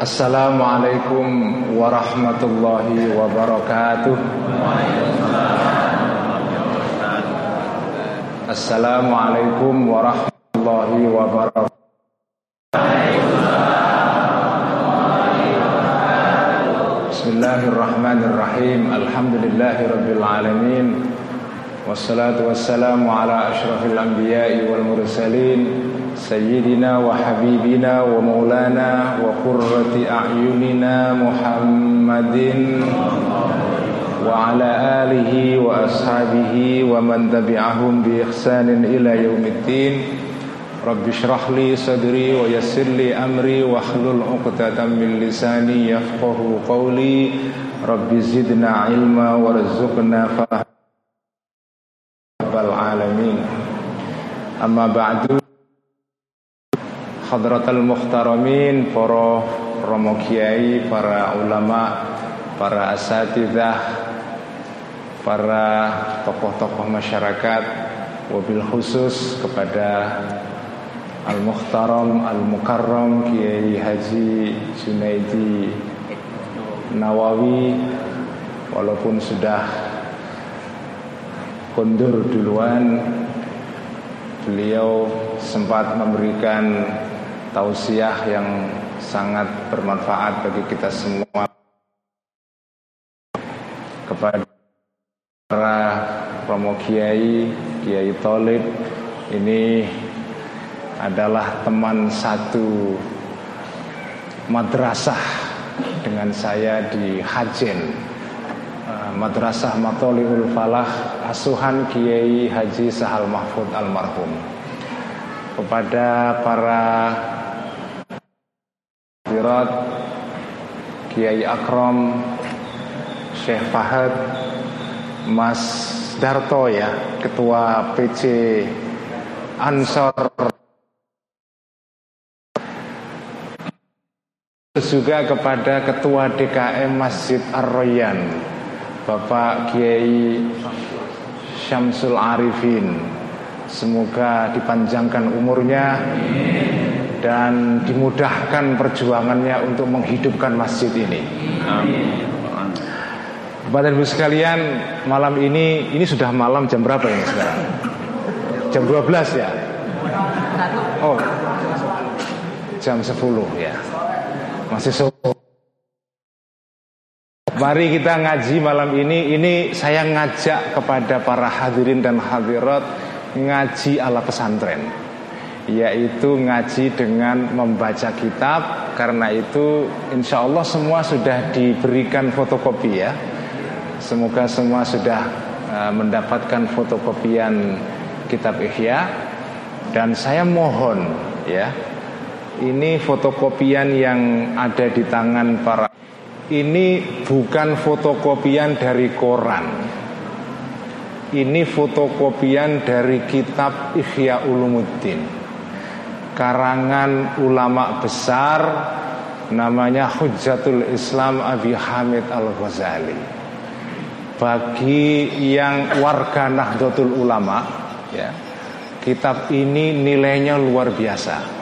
Assalamualaikum warahmatullahi wabarakatuh Assalamualaikum warahmatullahi wabarakatuh Bismillahirrahmanirrahim Alhamdulillahi rabbil alamin Wassalatu wassalamu ala ashrafil anbiya'i wal mursalin سيدنا وحبيبنا ومولانا وقرة أعيننا محمد وعلى آله وأصحابه ومن تبعهم بإحسان إلى يوم الدين. رب اشرح لي صدري ويسر لي أمري واحلل عقدة من لساني يفقه قولي. رب زدنا علما وارزقنا فهم العالمين. أما بعد Hadratul Muhtaramin Para Romo Kiai Para ulama Para asatidah Para tokoh-tokoh masyarakat Wabil khusus kepada Al-Muhtaram Al-Mukarram Kiai Haji Junaidi Nawawi Walaupun sudah Kundur duluan Beliau sempat memberikan tausiah yang sangat bermanfaat bagi kita semua. Kepada para Romo Kiai, Kiai Tolib ini adalah teman satu madrasah dengan saya di Hajen. Eh, Madrasah Matoliul Falah Asuhan Kiai Haji Sahal Mahfud Almarhum. Kepada para Hadirat Kiai Akram Syekh Fahad Mas Darto ya Ketua PC Ansor. Juga kepada Ketua DKM Masjid Ar-Royan Bapak Kiai Syamsul Arifin. Semoga dipanjangkan umurnya dan dimudahkan perjuangannya untuk menghidupkan masjid ini. Amin. Bapak Ibu sekalian, malam ini ini sudah malam jam berapa ini sekarang? Jam 12 ya? Oh. Jam 10 ya. Masih sore. Mari kita ngaji malam ini. Ini saya ngajak kepada para hadirin dan hadirat ngaji ala pesantren yaitu ngaji dengan membaca kitab. Karena itu insya Allah semua sudah diberikan fotokopi ya. Semoga semua sudah uh, mendapatkan fotokopian kitab Ihya. Dan saya mohon ya ini fotokopian yang ada di tangan para ini bukan fotokopian dari koran. Ini fotokopian dari kitab Ihya Ulumuddin karangan ulama besar namanya Hujjatul Islam Abi Hamid Al-Ghazali. Bagi yang warga Nahdlatul Ulama, ya, kitab ini nilainya luar biasa.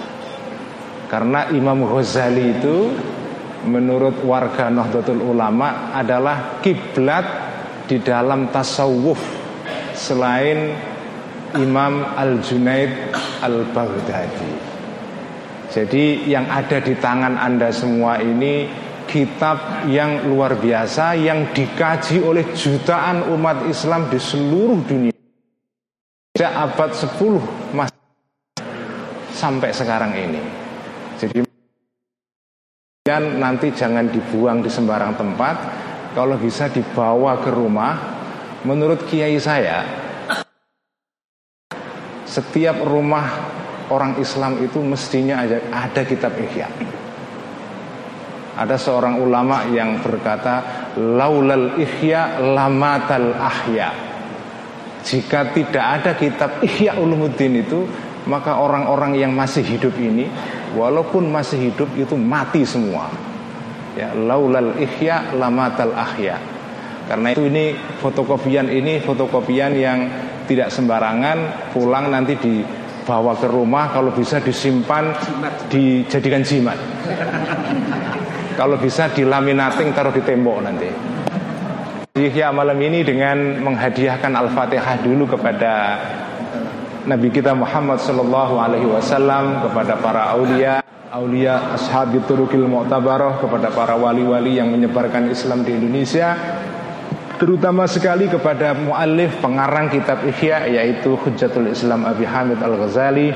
Karena Imam Ghazali itu menurut warga Nahdlatul Ulama adalah kiblat di dalam tasawuf selain Imam Al-Junaid Al-Baghdadi. Jadi yang ada di tangan Anda semua ini kitab yang luar biasa yang dikaji oleh jutaan umat Islam di seluruh dunia. Sejak abad 10 mas sampai sekarang ini. Jadi dan nanti jangan dibuang di sembarang tempat, kalau bisa dibawa ke rumah. Menurut kiai saya, setiap rumah orang Islam itu mestinya ada, ada kitab Ihya. Ada seorang ulama yang berkata, laulal Ihya lamatal ahya. Jika tidak ada kitab Ihya Ulumuddin itu, maka orang-orang yang masih hidup ini, walaupun masih hidup itu mati semua. Ya, laulal Ihya lamatal ahya. Karena itu ini fotokopian ini fotokopian yang tidak sembarangan pulang nanti di bawa ke rumah kalau bisa disimpan dijadikan jimat Kalau bisa dilaminating taruh di tembok nanti. Ihya malam ini dengan menghadiahkan Al-Fatihah dulu kepada Nabi kita Muhammad Sallallahu Alaihi Wasallam kepada para aulia, aulia ashabi turukil mu'tabarah kepada para wali-wali yang menyebarkan Islam di Indonesia terutama sekali kepada muallif pengarang kitab Ihya yaitu Hujjatul Islam Abi Hamid Al-Ghazali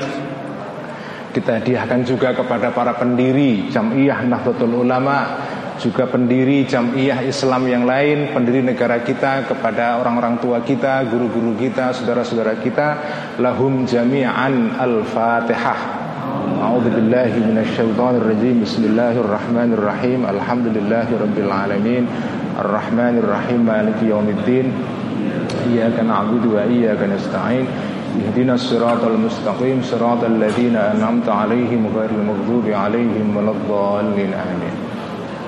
kita hadiahkan juga kepada para pendiri Jam'iyah Nahdlatul Ulama juga pendiri Jam'iyah Islam yang lain, pendiri negara kita kepada orang-orang tua kita, guru-guru kita, saudara-saudara kita, lahum jami'an al-Fatihah. A'udzu billahi minasyaitonir rajim. Bismillahirrahmanirrahim. Alhamdulillahi rabbil alamin. Arrahmanir rahim. Maliki yaumiddin. Iyyaka na'budu wa iyyaka nasta'in. اهدنا الصراط المستقيم صراط الذين أنعمت عليهم غير المغضوب عليهم ولا الضالين آمين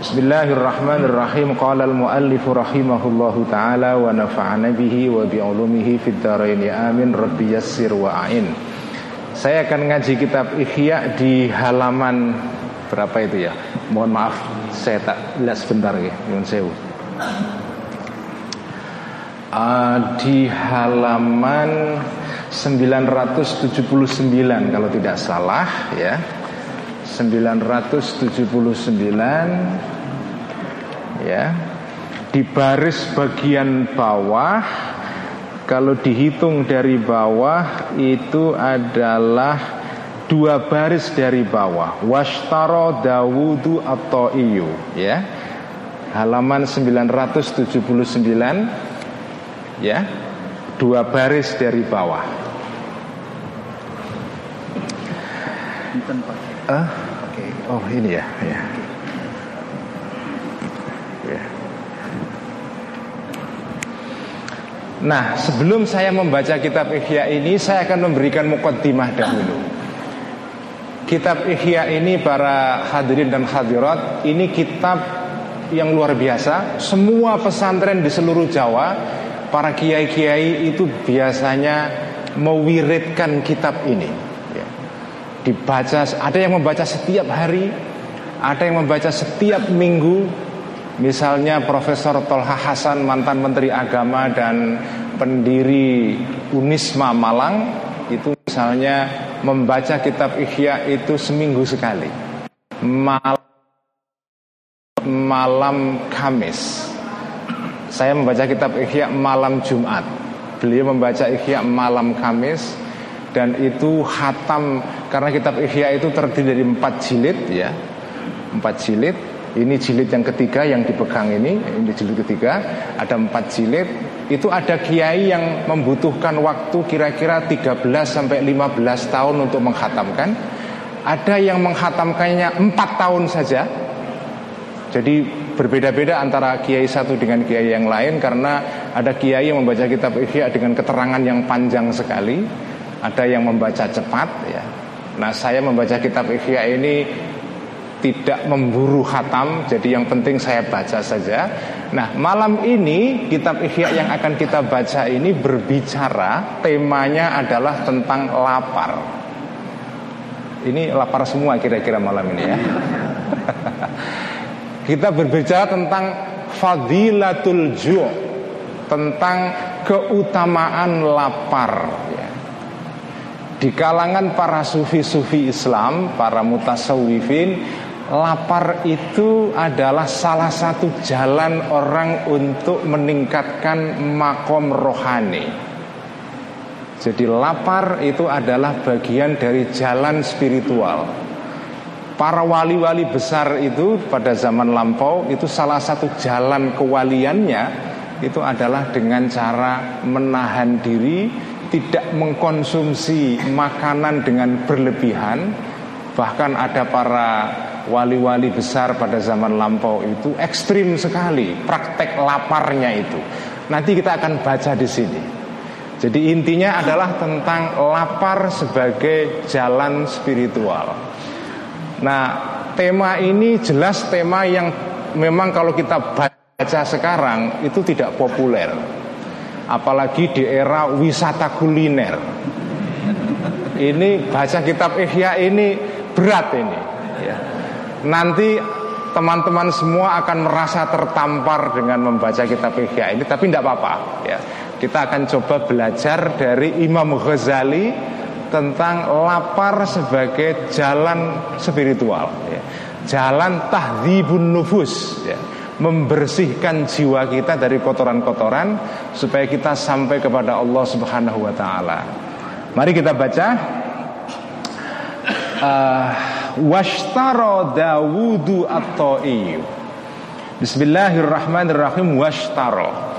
بسم الله الرحمن الرحيم قال المؤلف رحمه الله تعالى ونفعنا به وبعلومه في الدارين آمين ربي يسر وأعين Saya akan ngaji kitab Ihya di halaman berapa itu ya? Mohon maaf, saya tak lihat sebentar ya, Yun Sewu. Uh, di halaman 979 kalau tidak salah ya. 979 ya. Di baris bagian bawah kalau dihitung dari bawah itu adalah dua baris dari bawah. Washtaro dawudu atau iyu ya halaman 979 ya dua baris dari bawah. Ah, oh ini ya, ya. ya. Nah, sebelum saya membaca kitab Ihya ini, saya akan memberikan mukaddimah dahulu. Kitab Ihya ini para hadirin dan hadirat, ini kitab yang luar biasa. Semua pesantren di seluruh Jawa, para kiai-kiai itu biasanya mewiridkan kitab ini. Dibaca ada yang membaca setiap hari ada yang membaca setiap minggu. Misalnya Profesor Tolha Hasan mantan Menteri Agama dan pendiri Unisma Malang itu misalnya membaca kitab Ihya itu seminggu sekali. Malam malam Kamis. Saya membaca kitab Ihya malam Jumat. Beliau membaca Ihya malam Kamis dan itu hatam karena kitab Ihya itu terdiri dari empat jilid ya. Empat jilid. Ini jilid yang ketiga yang dipegang ini ini jilid ketiga. Ada empat jilid. Itu ada kiai yang membutuhkan waktu kira-kira 13 sampai 15 tahun untuk menghatamkan. Ada yang menghatamkannya empat tahun saja jadi berbeda-beda antara kiai satu dengan kiai yang lain karena ada kiai yang membaca kitab Ihya dengan keterangan yang panjang sekali ada yang membaca cepat ya. Nah, saya membaca kitab Ihya ini tidak memburu khatam, jadi yang penting saya baca saja. Nah, malam ini kitab Ihya yang akan kita baca ini berbicara temanya adalah tentang lapar. Ini lapar semua kira-kira malam ini ya. kita berbicara tentang fadilatul ju' tentang keutamaan lapar ya. Di kalangan para sufi-sufi Islam, para mutasawifin, lapar itu adalah salah satu jalan orang untuk meningkatkan makom rohani. Jadi lapar itu adalah bagian dari jalan spiritual. Para wali-wali besar itu pada zaman lampau itu salah satu jalan kewaliannya itu adalah dengan cara menahan diri tidak mengkonsumsi makanan dengan berlebihan. Bahkan ada para wali-wali besar pada zaman lampau itu ekstrim sekali praktek laparnya itu. Nanti kita akan baca di sini. Jadi intinya adalah tentang lapar sebagai jalan spiritual nah tema ini jelas tema yang memang kalau kita baca sekarang itu tidak populer apalagi di era wisata kuliner. Ini baca kitab Ihya ini berat ini. Ya. Nanti teman-teman semua akan merasa tertampar dengan membaca kitab Ihya ini tapi tidak apa-apa ya. Kita akan coba belajar dari Imam Ghazali tentang lapar sebagai jalan spiritual ya. Jalan tahdhibun nufus ya. Membersihkan jiwa kita dari kotoran-kotoran supaya kita sampai kepada Allah Subhanahu wa taala. Mari kita baca uh, washtaro Dawudu at-Ta'i Bismillahirrahmanirrahim washtaro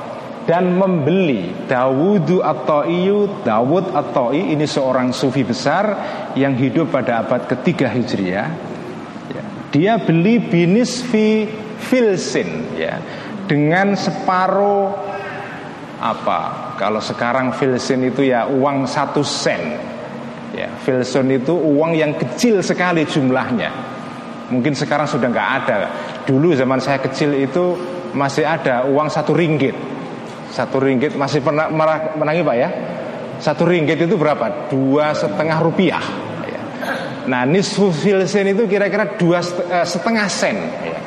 dan membeli Dawudu at-Ta'i Dawud at-Ta'i ini seorang sufi besar yang hidup pada abad ketiga Hijriah ya. dia beli binisfi filsin ya dengan separuh apa kalau sekarang filsin itu ya uang satu sen Ya, Filson itu uang yang kecil sekali jumlahnya. Mungkin sekarang sudah nggak ada. Dulu zaman saya kecil itu masih ada uang satu ringgit. Satu ringgit masih pernah menangi pak ya? Satu ringgit itu berapa? Dua setengah rupiah. Ya. Nah, nisfu filsen itu kira-kira dua eh, setengah sen. Ya.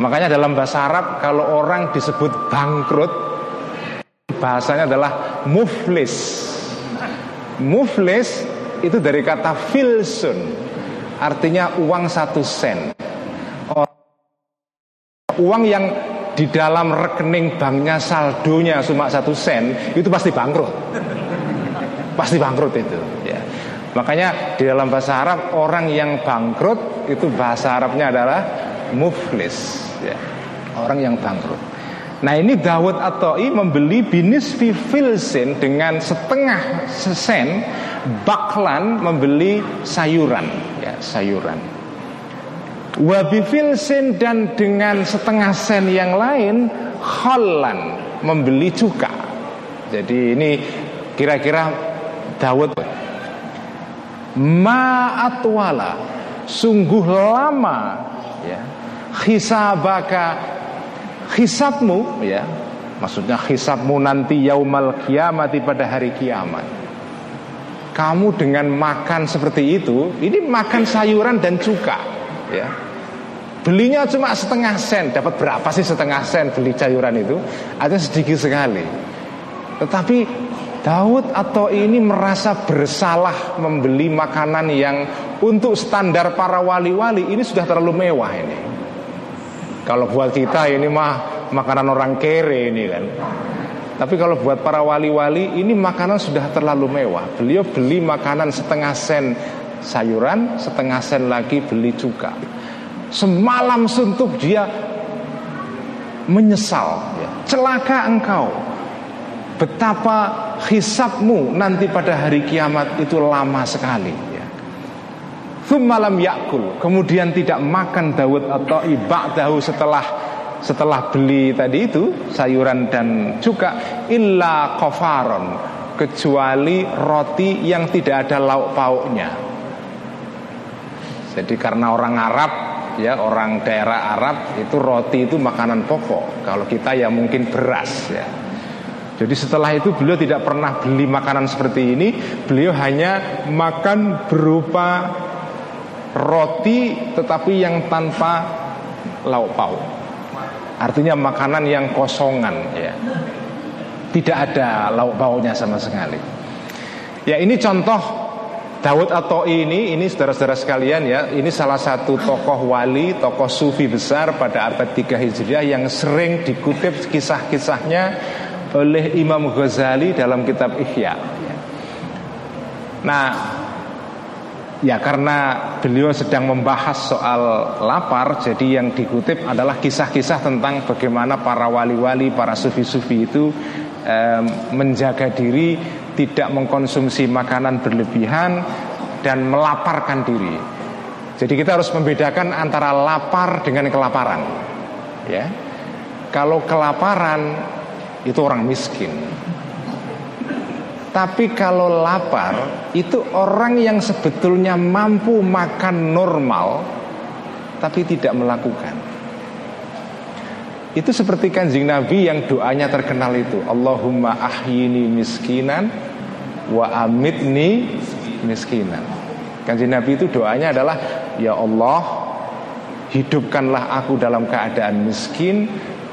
Makanya dalam bahasa Arab kalau orang disebut bangkrut, bahasanya adalah muflis. Muflis itu dari kata filsun artinya uang satu sen uang yang di dalam rekening banknya saldonya cuma satu sen itu pasti bangkrut. Pasti bangkrut itu ya. Makanya di dalam bahasa Arab orang yang bangkrut itu bahasa Arabnya adalah muflis ya. Orang yang bangkrut. Nah ini Dawud Atoi membeli binis filsin dengan setengah sen Baklan membeli sayuran ya sayuran Wabi filsin dan dengan setengah sen yang lain Khallan membeli cuka. Jadi ini kira-kira Dawud. Ma'atwala Sungguh lama ya Hisabaka hisabmu ya maksudnya hisabmu nanti yaumal kiamati pada hari kiamat. Kamu dengan makan seperti itu ini makan sayuran dan cuka ya belinya cuma setengah sen dapat berapa sih setengah sen beli sayuran itu ada sedikit sekali tetapi Daud atau ini merasa bersalah membeli makanan yang untuk standar para wali-wali ini sudah terlalu mewah ini kalau buat kita ini mah makanan orang kere ini kan. Tapi kalau buat para wali-wali ini makanan sudah terlalu mewah. Beliau beli makanan setengah sen sayuran, setengah sen lagi beli cuka. Semalam suntuk dia menyesal. Ya. Celaka engkau. Betapa hisapmu nanti pada hari kiamat itu lama sekali. Malam yakul Kemudian tidak makan Dawud atau ibak dahu setelah setelah beli tadi itu sayuran dan juga illa kofaron kecuali roti yang tidak ada lauk pauknya. Jadi karena orang Arab ya orang daerah Arab itu roti itu makanan pokok. Kalau kita ya mungkin beras ya. Jadi setelah itu beliau tidak pernah beli makanan seperti ini, beliau hanya makan berupa roti tetapi yang tanpa lauk pauk. Artinya makanan yang kosongan ya. Tidak ada lauk pauknya sama sekali. Ya ini contoh Dawud atau ini ini saudara-saudara sekalian ya, ini salah satu tokoh wali, tokoh sufi besar pada abad 3 Hijriah yang sering dikutip kisah-kisahnya oleh Imam Ghazali dalam kitab Ihya. Nah, Ya karena beliau sedang membahas soal lapar Jadi yang dikutip adalah kisah-kisah tentang bagaimana para wali-wali, para sufi-sufi itu eh, Menjaga diri, tidak mengkonsumsi makanan berlebihan Dan melaparkan diri. Jadi kita harus membedakan antara lapar dengan kelaparan Ya, Kalau kelaparan itu orang miskin. Tapi kalau lapar itu orang yang sebetulnya mampu makan normal tapi tidak melakukan. Itu seperti kanjeng Nabi yang doanya terkenal itu Allahumma ahyini miskinan wa amitni miskinan. Kanjeng Nabi itu doanya adalah ya Allah hidupkanlah aku dalam keadaan miskin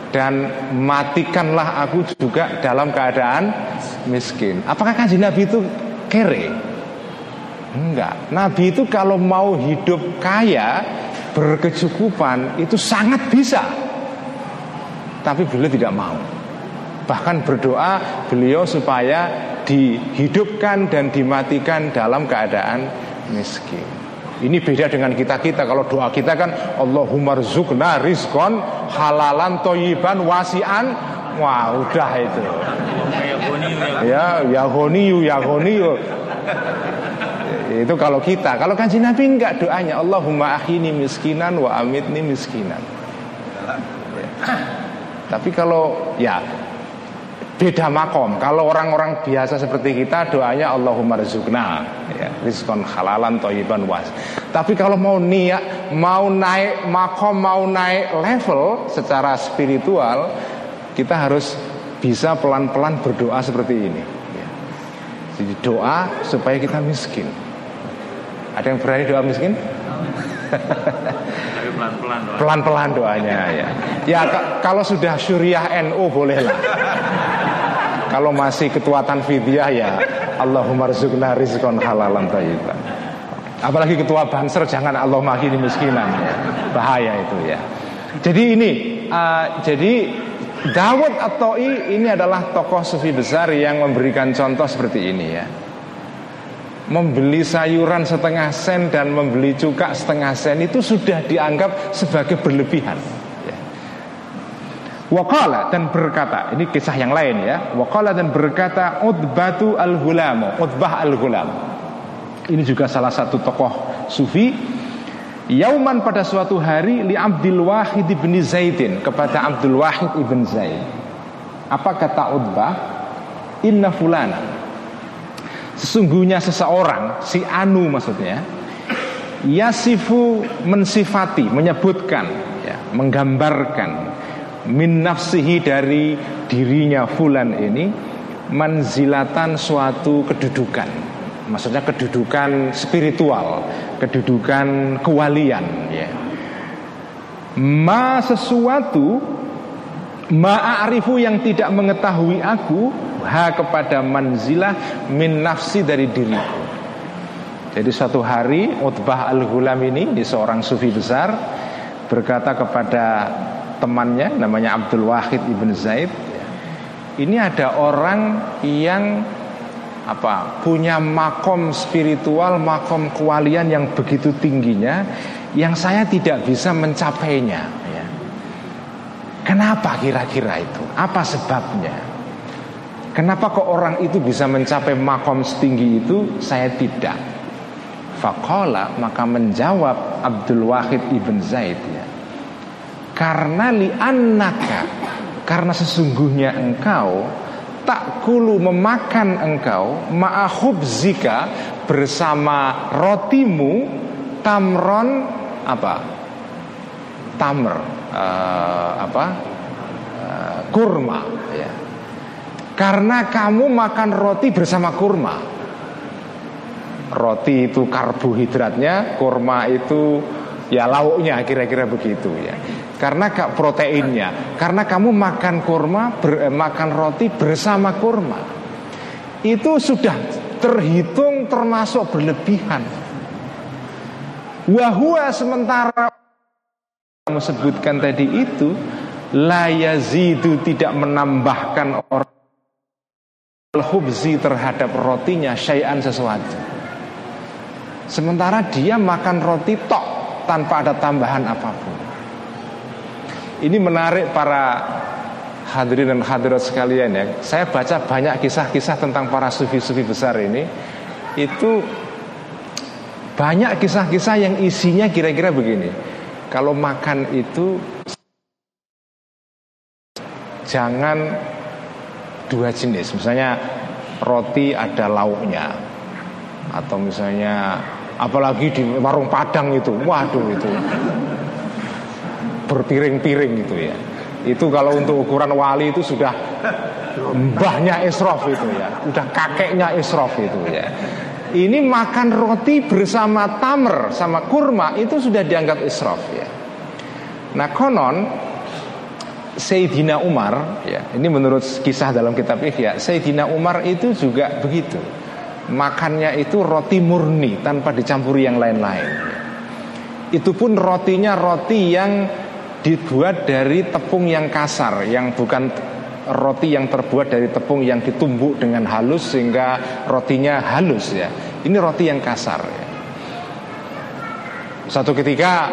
dan matikanlah aku juga dalam keadaan miskin. Apakah kanji Nabi itu kere? Enggak. Nabi itu kalau mau hidup kaya, berkecukupan itu sangat bisa. Tapi beliau tidak mau. Bahkan berdoa beliau supaya dihidupkan dan dimatikan dalam keadaan miskin. Ini beda dengan kita-kita Kalau doa kita kan Allahumma rizukna rizkon halalan toyiban wasian. Wah udah itu. Ya ya honiyu ya honiyu itu kalau kita. Kalau kanji Nabi enggak doanya. Allahumma akhini miskinan wa amitni miskinan Tapi kalau ya beda makom. Kalau orang-orang biasa seperti kita doanya Allahumma rizukna ya, rizkon halalan toyiban was. Tapi kalau mau niat, mau naik makom, mau naik level secara spiritual, kita harus bisa pelan-pelan berdoa seperti ini. Ya. Jadi doa supaya kita miskin. Ada yang berani doa miskin? pelan-pelan doa. Pelan-pelan doanya ya. Ya kalau sudah syuriah NU boleh lah. Kalau masih ketua tanfidiah ya Allahumma rizukna rizkon halalan thayyiban. Apalagi ketua banser jangan Allah makin miskinan ya. Bahaya itu ya. Jadi ini uh, jadi Dawud atau ini adalah tokoh sufi besar yang memberikan contoh seperti ini ya. Membeli sayuran setengah sen dan membeli cuka setengah sen itu sudah dianggap sebagai berlebihan. Wakala dan berkata Ini kisah yang lain ya. Wakala dan berkata Utbatu al-Hulamu Utbah al-Hulam Ini juga salah satu tokoh sufi. Yauman pada suatu hari Li Abdul Wahid ibn Zaidin Kepada Abdul Wahid ibn Zaid. Apa kata Utbah? Inna fulana Sesungguhnya seseorang Si Anu maksudnya Yasifu mensifati Menyebutkan ya, Menggambarkan min nafsihi dari dirinya fulan ini manzilatan suatu kedudukan. Maksudnya kedudukan spiritual kedudukan kewalian ya. Ma sesuatu ma'arifu yang tidak mengetahui aku ha kepada manzilah min nafsi dari diriku jadi suatu hari Utbah al-Ghulam ini, ini seorang sufi besar berkata kepada temannya namanya Abdul Wahid ibn Zaid ini ada orang yang apa punya makom spiritual makom kewalian yang begitu tingginya yang saya tidak bisa mencapainya. Ya. kenapa kira-kira itu? Apa sebabnya kenapa kok orang itu bisa mencapai makom setinggi itu saya tidak Fakola maka menjawab Abdul Wahid ibn Zaid ya. Karena li'annaka Karena sesungguhnya engkau Tak kulu memakan engkau Ma'ahub zika Bersama rotimu Tamron Apa Tamr uh, Apa uh, Kurma ya. Karena kamu makan roti bersama kurma. Roti itu karbohidratnya Kurma itu ya lauknya kira-kira begitu ya. Karena proteinnya. Karena kamu makan kurma ber, eh, makan roti bersama kurma. Itu sudah terhitung termasuk berlebihan. Wahua sementara menyebutkan tadi itu layazidu tidak menambahkan orang hubzi terhadap rotinya syai'an sesuatu sementara dia makan roti tok tanpa ada tambahan apa pun ini menarik para hadirin dan hadirat sekalian ya. Saya baca banyak kisah-kisah tentang para sufi-sufi besar ini. Itu banyak kisah-kisah yang isinya kira-kira begini. Kalau makan itu jangan dua jenis. Misalnya roti ada lauknya atau misalnya apalagi di warung Padang itu. Waduh itu berpiring-piring gitu ya. Itu kalau untuk ukuran wali itu sudah mbahnya Isrof itu ya, udah kakeknya Isrof itu ya. Ini makan roti bersama tamer sama kurma itu sudah dianggap Isrof ya. Nah konon Sayyidina Umar ya ini menurut kisah dalam kitab Ihya Sayyidina Umar itu juga begitu. Makannya itu roti murni tanpa dicampuri yang lain-lain. Itu pun rotinya roti yang dibuat dari tepung yang kasar yang bukan roti yang terbuat dari tepung yang ditumbuk dengan halus sehingga rotinya halus ya. Ini roti yang kasar ya. satu ketika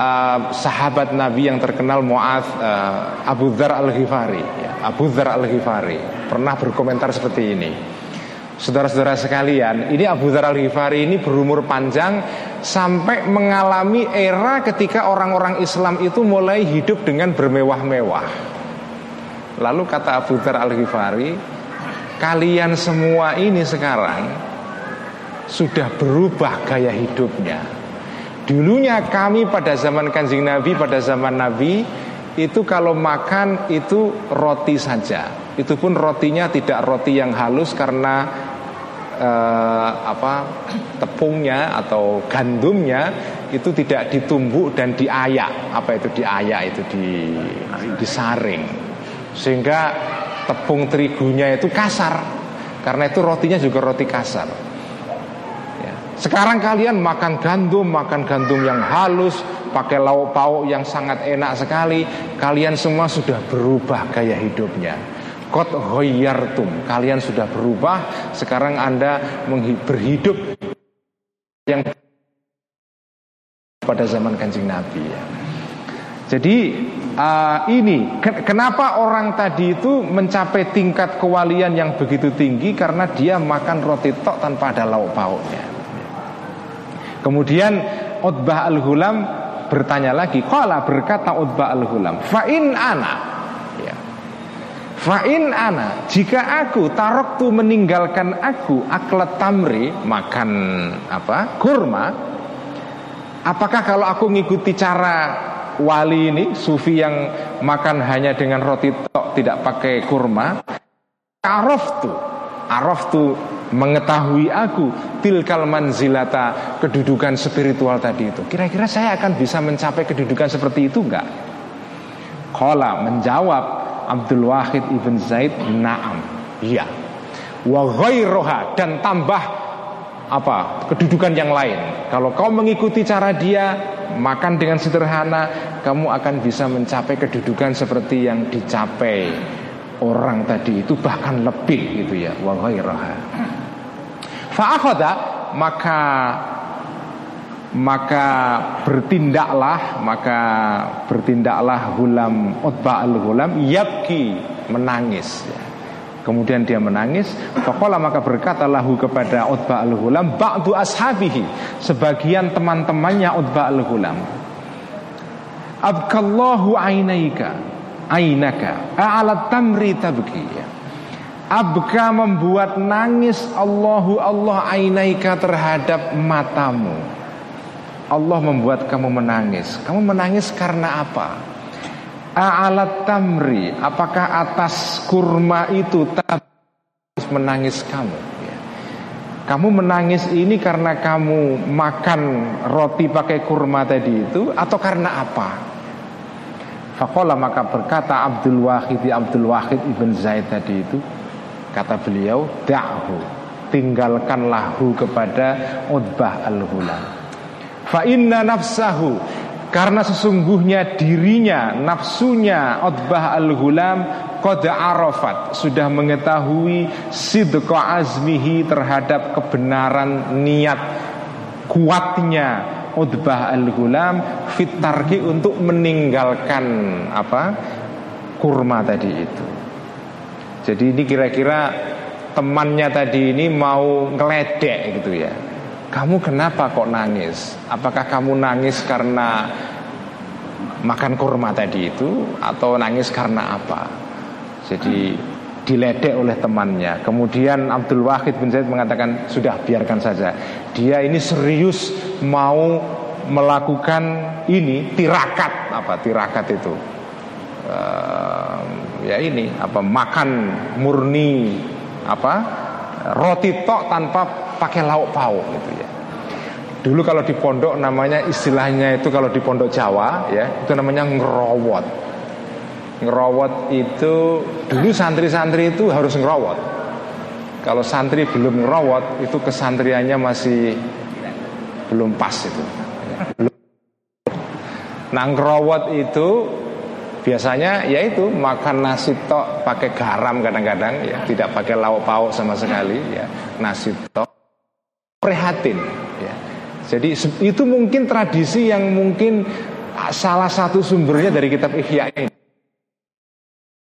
uh, sahabat Nabi yang terkenal Muaz uh, Abu Dhar Al Ghifari ya, Abu Dhar Al Ghifari pernah berkomentar seperti ini. Saudara-saudara sekalian, ini Abu Dhar Al Ghifari ini berumur panjang sampai mengalami era ketika orang-orang Islam itu mulai hidup dengan bermewah-mewah. Lalu kata Abu Dhar Al Ghifari, kalian semua ini sekarang sudah berubah gaya hidupnya Dulunya kami pada zaman kanjeng Nabi Pada zaman Nabi Itu kalau makan itu roti saja. Itu pun rotinya tidak roti yang halus Karena eh, apa tepungnya atau gandumnya Itu tidak ditumbuk dan diayak. Apa itu diayak? Itu di, disaring. Sehingga tepung terigunya itu kasar. Karena itu rotinya juga roti kasar sekarang kalian makan gandum, makan gandum yang halus, pakai lauk pauk yang sangat enak sekali. Kalian semua sudah berubah gaya hidupnya. Kot hoyartum, kalian sudah berubah. Sekarang anda berhidup yang pada zaman kancing Nabi ya. Jadi uh, ini kenapa orang tadi itu mencapai tingkat kewalian yang begitu tinggi karena dia makan roti tok tanpa ada lauk pauknya. Kemudian Utbah al-Hulam bertanya lagi, Kala berkata Utbah al-Hulam, Fa'in ana ya. Fa'in ana Jika aku tarok tu meninggalkan aku Aklat tamri Makan apa kurma Apakah kalau aku ngikuti cara wali ini Sufi yang makan hanya dengan roti tok Tidak pakai kurma Arof tu Arof tu mengetahui aku tilkal manzilata kedudukan spiritual tadi itu. Kira-kira saya akan bisa mencapai kedudukan seperti itu enggak? Kola menjawab Abdul Wahid ibn Zaid Naam. Iya. Wa ghairoha dan tambah apa? Kedudukan yang lain. Kalau kau mengikuti cara dia Makan dengan sederhana Kamu akan bisa mencapai kedudukan seperti yang dicapai Orang tadi itu bahkan lebih gitu ya. Wa ghairoha Fa'akhoda maka maka bertindaklah maka bertindaklah hulam utba al hulam yabki menangis kemudian dia menangis Fakola maka berkata lahu kepada utba al hulam ba'du ashabihi sebagian teman-temannya utba al hulam abkallahu ainaika ainaka a'alat tamri tabki. Abka membuat nangis Allahu Allah ainaika terhadap matamu Allah membuat kamu menangis Kamu menangis karena apa? A'alat tamri Apakah atas kurma itu Terus menangis kamu ya. Kamu menangis ini karena kamu makan roti pakai kurma tadi itu Atau karena apa? Fakola maka berkata Abdul Wahid Abdul Wahid ibn Zaid tadi itu Kata beliau, da'hu, tinggalkanlah hu kepada Utbah al-Hulam. Fa inna nafsahu karena sesungguhnya dirinya, nafsunya Utbah al-Hulam Qad arafat Sudah mengetahui Sidqa azmihi terhadap kebenaran niat Kuatnya Utbah al-Hulam Fitarki untuk meninggalkan Apa Kurma tadi itu jadi ini kira-kira temannya tadi ini mau ngeledek gitu ya. Kamu kenapa kok nangis? Apakah kamu nangis karena makan kurma tadi itu atau nangis karena apa? Jadi diledek oleh temannya. Kemudian Abdul Wahid bin Zaid mengatakan sudah biarkan saja. Dia ini serius mau melakukan ini tirakat apa tirakat itu ya ini apa makan murni apa roti tok tanpa pakai lauk pauk gitu ya. Dulu kalau di pondok namanya istilahnya itu kalau di pondok Jawa ya itu namanya ngerowot. Ngerowot itu dulu santri-santri itu harus ngerowot. Kalau santri belum ngerowot itu kesantriannya masih belum pas itu. Nah ngerowot itu biasanya yaitu makan nasi tok pakai garam kadang-kadang ya. Tidak pakai lauk pauk sama sekali ya. Nasi tok. Prihatin ya. Jadi itu mungkin tradisi yang mungkin salah satu sumbernya dari kitab Ihya ini.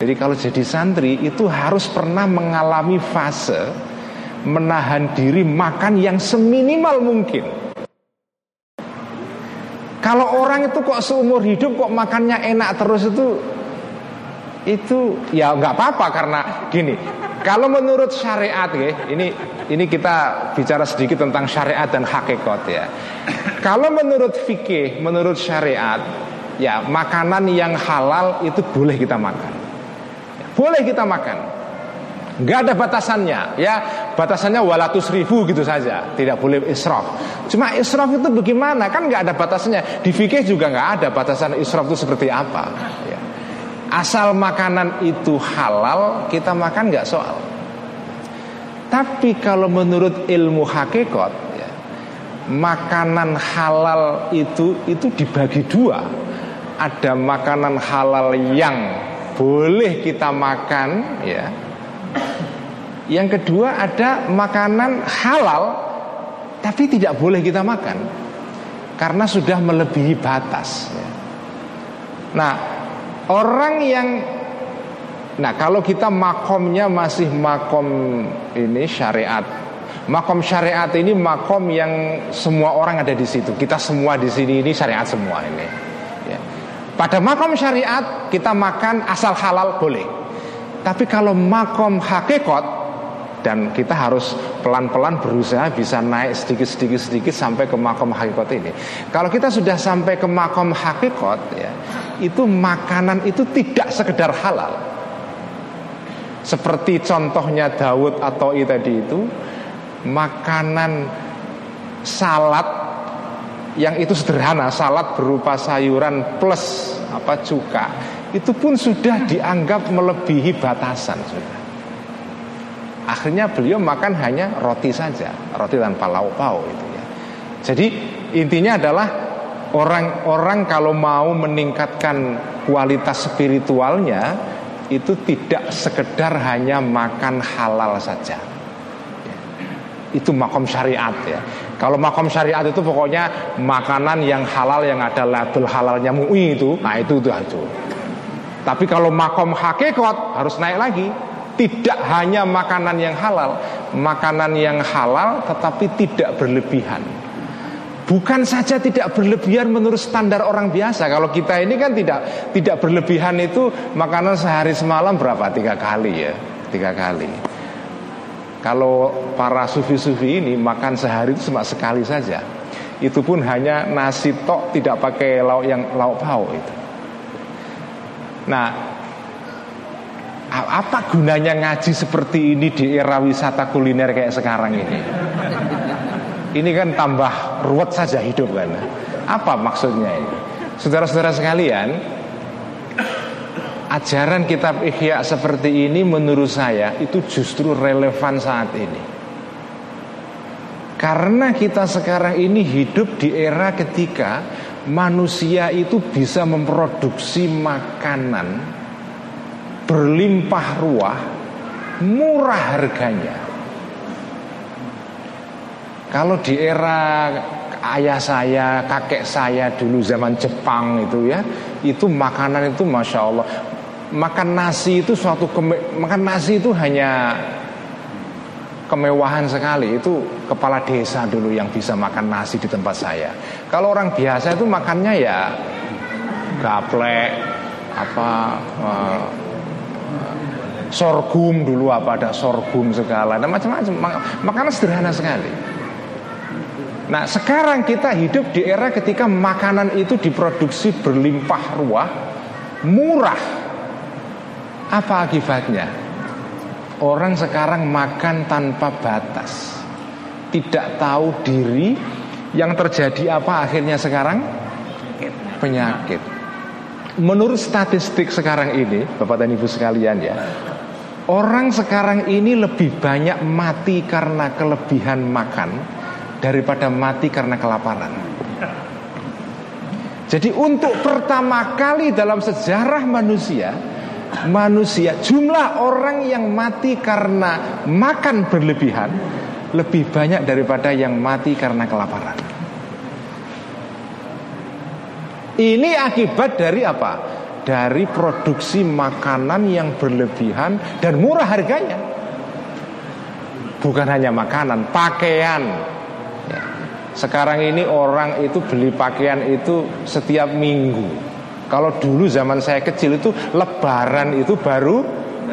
Jadi kalau jadi santri itu harus pernah mengalami fase menahan diri makan yang seminimal mungkin kalau orang itu kok seumur hidup kok makannya enak terus itu itu ya nggak apa-apa karena gini. Kalau menurut syariat ya ini ini kita bicara sedikit tentang syariat dan hakikat ya. Kalau menurut fikih menurut syariat ya makanan yang halal itu boleh kita makan. Boleh kita makan. Nggak ada batasannya ya Batasannya walatus ribu gitu saja. Tidak boleh israf. Cuma israf itu bagaimana? Kan nggak ada batasannya. Di fikih juga nggak ada batasan israf itu seperti apa. Ya. Asal makanan itu halal Kita makan nggak soal. Tapi kalau menurut ilmu hakikat ya, Makanan halal itu Itu dibagi dua. Ada makanan halal yang boleh kita makan ya yang kedua ada makanan halal tapi tidak boleh kita makan karena sudah melebihi batas. Nah, orang yang Nah kalau kita makomnya masih makom ini syariat Makom syariat ini makom yang semua orang ada di situ Kita semua di sini ini syariat semua ini ya. Pada makom syariat kita makan asal halal boleh Tapi kalau makom hakikat dan kita harus pelan-pelan berusaha bisa naik sedikit-sedikit sedikit sampai ke makom hakikat ini. Kalau kita sudah sampai ke makom hakikat ya, itu makanan itu tidak sekedar halal. Seperti contohnya Daud atau I tadi itu makanan salad yang itu sederhana, salad berupa sayuran plus apa cuka, itu pun sudah dianggap melebihi batasan sudah. Akhirnya beliau makan hanya roti saja, roti tanpa lauk pauk itu ya. Jadi intinya adalah orang-orang kalau mau meningkatkan kualitas spiritualnya itu tidak sekedar hanya makan halal saja. Itu makom syariat ya. Kalau makom syariat itu pokoknya makanan yang halal yang ada label halalnya MUI itu, nah itu itu itu. Tapi kalau makom hakikat harus naik lagi tidak hanya makanan yang halal, makanan yang halal tetapi tidak berlebihan. Bukan saja tidak berlebihan menurut standar orang biasa. Kalau kita ini kan tidak tidak berlebihan itu makanan sehari semalam berapa? Tiga kali ya, tiga kali. Kalau para sufi-sufi ini makan sehari itu cuma sekali saja. Itu pun hanya nasi tok tidak pakai lauk yang lauk pauk itu. Nah, apa gunanya ngaji seperti ini di era wisata kuliner kayak sekarang ini? Ini kan tambah ruwet saja hidup kan. Apa maksudnya ini? Saudara-saudara sekalian, ajaran kitab Ihya seperti ini menurut saya itu justru relevan saat ini. Karena kita sekarang ini hidup di era ketika manusia itu bisa memproduksi makanan berlimpah ruah, murah harganya. Kalau di era ayah saya, kakek saya dulu zaman Jepang itu ya, itu makanan itu masya Allah, makan nasi itu suatu keme, makan nasi itu hanya kemewahan sekali itu kepala desa dulu yang bisa makan nasi di tempat saya. Kalau orang biasa itu makannya ya gaplek apa uh, sorghum dulu apa ada sorghum segala. Dan macam-macam. Makanan sederhana sekali. Nah sekarang kita hidup di era ketika makanan itu diproduksi berlimpah ruah murah. Apa akibatnya? Orang sekarang makan tanpa batas. Tidak tahu diri Yang terjadi apa akhirnya sekarang? Penyakit. Menurut statistik sekarang ini, Bapak dan Ibu sekalian ya, orang sekarang ini lebih banyak mati karena kelebihan makan daripada mati karena kelaparan. Jadi untuk pertama kali dalam sejarah manusia Manusia Jumlah orang yang mati karena makan berlebihan Lebih banyak daripada yang mati karena kelaparan Ini akibat dari apa? Dari produksi makanan yang berlebihan dan murah harganya Bukan hanya makanan, pakaian sekarang ini orang itu beli pakaian itu setiap minggu. Kalau dulu zaman saya kecil itu lebaran itu baru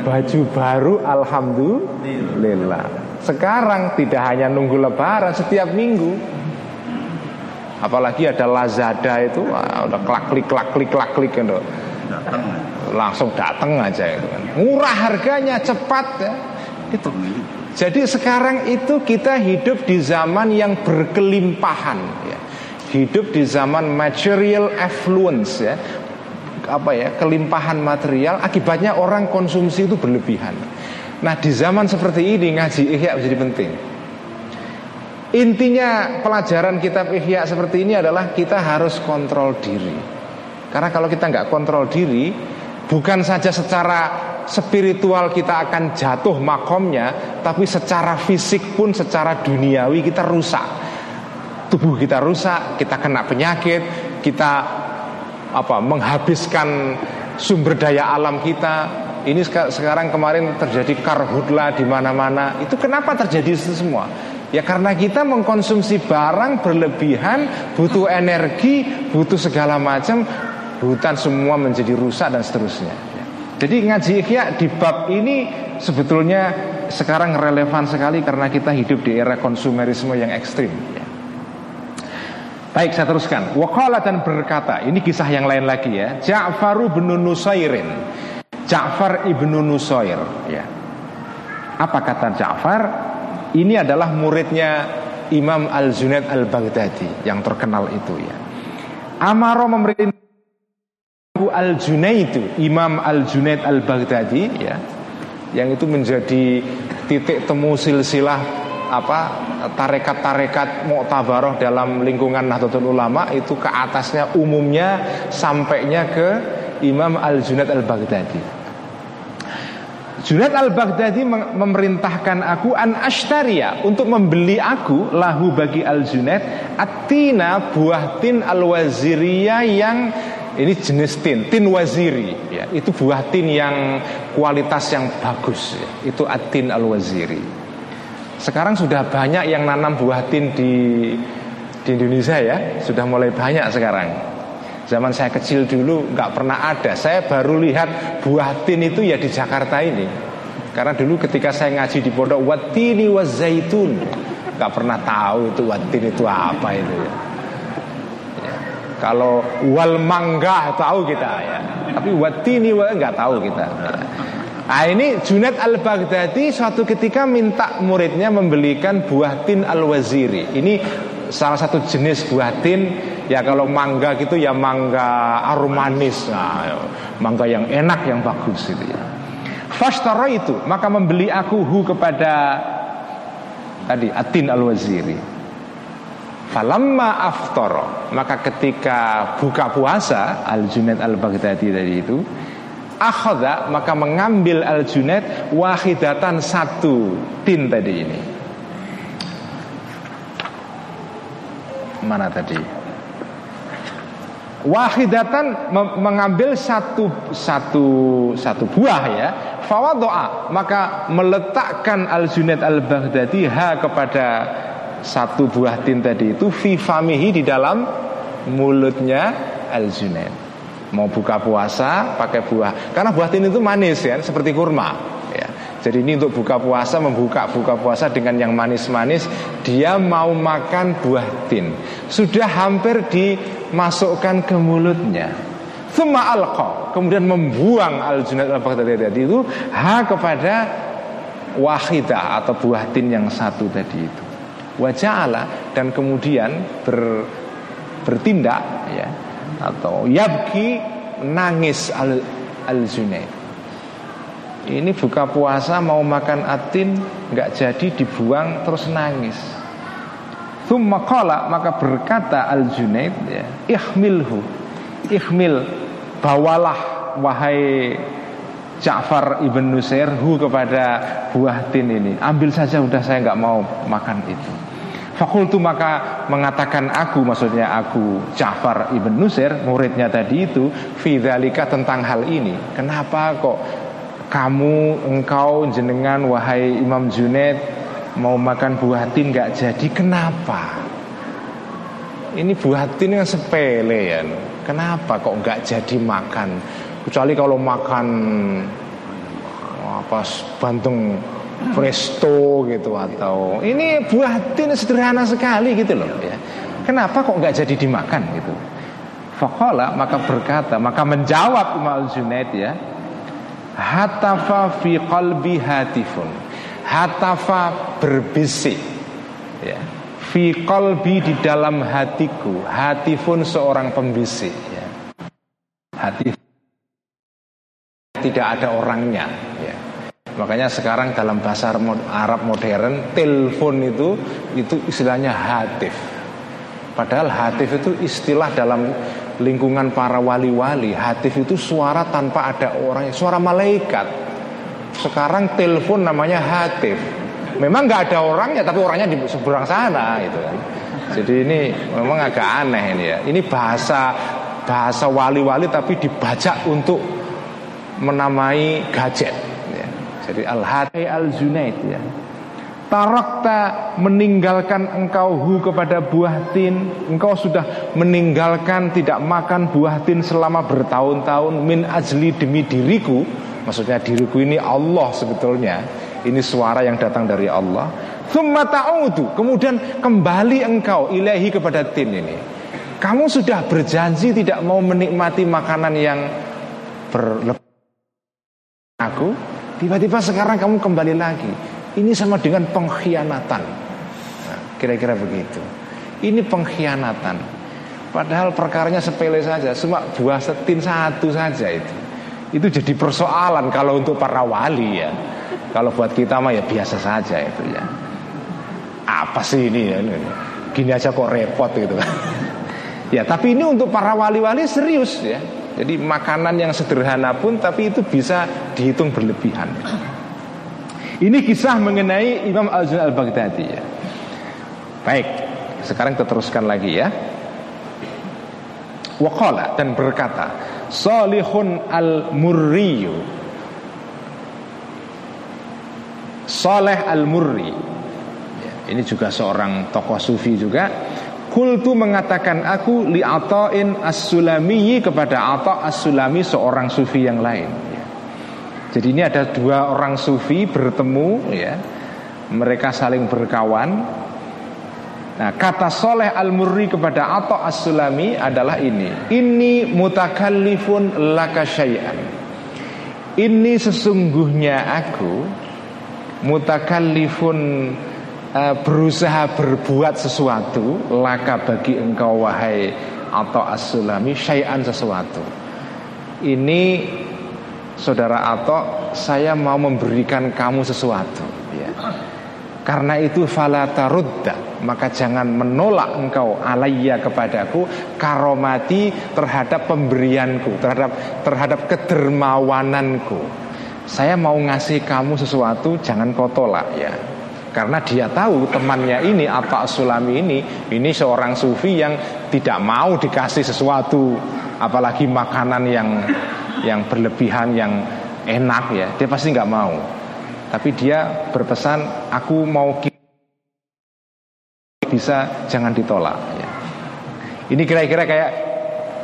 baju baru alhamdulillah. Sekarang tidak hanya nunggu lebaran setiap minggu. Apalagi ada Lazada itu wah, udah klak klik klak klik klak klik gitu. Langsung datang aja itu kan. Murah harganya, cepat ya. Itu. Jadi sekarang itu kita hidup di zaman yang berkelimpahan ya. Hidup di zaman material affluence ya. Apa ya, kelimpahan material akibatnya orang konsumsi itu berlebihan. Nah, di zaman seperti ini ngaji ihya menjadi penting. Intinya pelajaran kitab ihya seperti ini adalah kita harus kontrol diri. Karena kalau kita nggak kontrol diri, bukan saja secara spiritual kita akan jatuh makomnya Tapi secara fisik pun secara duniawi kita rusak Tubuh kita rusak, kita kena penyakit Kita apa menghabiskan sumber daya alam kita ini sekarang kemarin terjadi karhutla di mana-mana. Itu kenapa terjadi itu semua? Ya karena kita mengkonsumsi barang berlebihan, butuh energi, butuh segala macam, hutan semua menjadi rusak dan seterusnya. Jadi ngaji ikhya di bab ini sebetulnya sekarang relevan sekali karena kita hidup di era konsumerisme yang ekstrim. Baik saya teruskan. Wakala dan berkata, ini kisah yang lain lagi ya. Ja'faru bin Nusairin. Ja'far ibnu Nusair. Ya. Apa kata Ja'far? Ini adalah muridnya Imam Al Zunaid Al Baghdadi yang terkenal itu ya. Amaro memerintah Al Junaid Imam Al Junaid Al Baghdadi ya yang itu menjadi titik temu silsilah apa tarekat-tarekat Mu'tabaroh dalam lingkungan Nahdlatul Ulama itu ke atasnya umumnya sampainya ke Imam Al Junaid Al Baghdadi. Junaid Al Baghdadi memerintahkan aku an ashtaria untuk membeli aku lahu bagi Al Junaid atina buah tin al waziriyah yang ini jenis tin, tin waziri. Ya. Itu buah tin yang kualitas yang bagus. Ya. Itu atin al waziri Sekarang sudah banyak yang nanam buah tin di di Indonesia ya. Sudah mulai banyak sekarang. Zaman saya kecil dulu nggak pernah ada. Saya baru lihat buah tin itu ya di Jakarta ini. Karena dulu ketika saya ngaji di pondok Watini wazaitun nggak pernah tahu itu watin itu apa itu ya kalau wal mangga tahu kita ya. Tapi watini wa nggak tahu kita. Nah ini Junaid al Baghdadi suatu ketika minta muridnya membelikan buah tin al waziri. Ini salah satu jenis buah tin ya kalau mangga gitu ya mangga aromanis, nah, mangga yang enak yang bagus itu ya. Fashtara itu maka membeli aku hu kepada tadi atin al waziri. Falamma aftoro Maka ketika buka puasa Al-Junaid al-Baghdadi tadi itu Akhoda maka mengambil Al-Junaid Wahidatan satu tin tadi ini. Mana tadi? Wahidatan mengambil satu satu satu buah ya. Fawadoa maka meletakkan Al Junaid Al Baghdadi ha kepada satu buah tin tadi itu fi famihi di dalam mulutnya al Junaid. Mau buka puasa pakai buah. Karena buah tin itu manis ya, seperti kurma. Ya. Jadi ini untuk buka puasa membuka buka puasa dengan yang manis-manis. Dia mau makan buah tin. Sudah hampir dimasukkan ke mulutnya. Thumma alqa Kemudian membuang al-junaid al-baghdadi itu Ha kepada wahidah atau buah tin yang satu tadi itu waja'ala dan kemudian ber, bertindak ya atau yabki nangis al al Junaid ini buka puasa mau makan atin nggak jadi dibuang terus nangis. Thumma qala maka berkata Al Junaid ya, ihmilhu ihmil bawalah wahai Ja'far ibn Nusair hu kepada buah tin ini. Ambil saja udah saya nggak mau makan itu. Fakultu maka mengatakan aku maksudnya aku Ja'far ibn Nusair muridnya tadi itu Fidhalika tentang hal ini. Kenapa kok kamu engkau jenengan wahai Imam Junaid mau makan buah tin nggak jadi? Kenapa? Ini buah tin yang sepele ya. Kenapa kok nggak jadi makan? Kecuali kalau makan apa bantung presto gitu atau ini buah tin sederhana sekali gitu loh ya. Kenapa kok nggak jadi dimakan gitu? Fakola maka berkata maka menjawab Imam Junaid ya hatafa fi qalbi hatifun hatafa berbisik ya fi qalbi di dalam hatiku hatifun seorang pembisik ya hati tidak ada orangnya. Ya. Makanya sekarang dalam bahasa Arab modern Telepon itu itu istilahnya hatif. Padahal hatif itu istilah dalam lingkungan para wali-wali. Hatif itu suara tanpa ada orang Suara malaikat. Sekarang telepon namanya hatif. Memang nggak ada orangnya Tapi orangnya di seberang sana gitu kan. Jadi ini memang agak aneh ini ya. Ini bahasa bahasa wali-wali tapi dibajak untuk menamai gadget jadi Al-Hati Al-Zunaid ya. Tarakta meninggalkan engkau hu kepada buah tin. Engkau sudah meninggalkan tidak makan buah tin selama bertahun-tahun. Min ajli demi diriku. Maksudnya diriku ini Allah sebetulnya. Ini suara yang datang dari Allah. Thumma ta'udu. Kemudian kembali engkau ilahi kepada tin ini. Kamu sudah berjanji tidak mau menikmati makanan yang berlebihan Aku Tiba-tiba sekarang kamu kembali lagi. Ini sama dengan pengkhianatan. Nah, kira-kira begitu. Ini pengkhianatan. Padahal perkaranya sepele saja, cuma buah setin satu saja itu. Itu jadi persoalan kalau untuk para wali ya. Kalau buat kita mah ya biasa saja itu ya. Apa sih ini ya? Gini aja kok repot gitu kan. Ya, tapi ini untuk para wali-wali serius ya. Jadi makanan yang sederhana pun tapi itu bisa dihitung berlebihan. Ini kisah mengenai Imam Al-Zun Al-Baghdadi ya. Baik, sekarang kita teruskan lagi ya. Waqala dan berkata, Salihun al-Murriyu Saleh al-Murri Ini juga seorang tokoh sufi juga Kultu mengatakan aku li Ata'in as-Sulami kepada Ata' as-Sulami seorang sufi yang lain ya. Jadi ini ada dua orang sufi bertemu ya. Mereka saling berkawan. Nah, kata Soleh Al-Murri kepada Ata' as-Sulami adalah ini. Ini mutakallifun laka syai'an. Ini sesungguhnya aku mutakallifun uh, berusaha berbuat sesuatu laka bagi engkau wahai atau as-sulami syai'an sesuatu. Ini saudara Ato, saya mau memberikan kamu sesuatu ya. Karena itu falata rudda Maka jangan menolak engkau alaiya kepadaku Karomati terhadap pemberianku Terhadap terhadap kedermawananku Saya mau ngasih kamu sesuatu Jangan kau tolak ya karena dia tahu temannya ini apa Sulami ini ini seorang sufi yang tidak mau dikasih sesuatu apalagi makanan yang yang berlebihan yang enak ya. Dia pasti nggak mau. Tapi dia berpesan aku mau bisa jangan ditolak ya. ini kira-kira kayak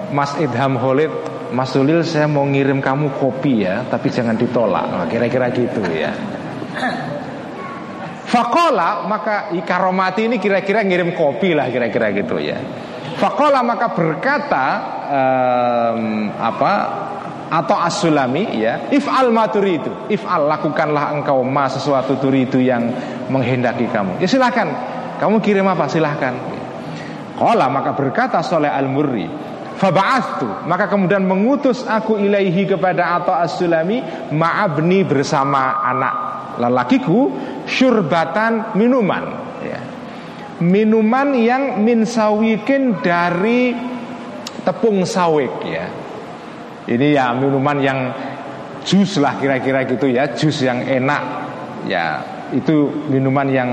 Mas Idham Holid Mas Sulil saya mau ngirim kamu kopi ya tapi jangan ditolak. Nah, kira-kira gitu ya Fakola maka ikaromati ini kira-kira ngirim kopi lah kira-kira gitu ya. Fakola maka berkata um, apa atau asulami ya if'al maturi itu if'al lakukanlah engkau ma sesuatu turi itu yang menghendaki kamu. Ya silakan. Kamu kirim apa? Silahkan Qala maka berkata Soleh Al-Murri Faba'astu Maka kemudian mengutus aku ilaihi kepada Atta As-Sulami Ma'abni bersama anak lelakiku Syurbatan minuman. Ya. Minuman yang min sawikin dari tepung sawik ya. Ini ya minuman yang jus lah kira-kira gitu ya Jus yang enak. Ya itu minuman yang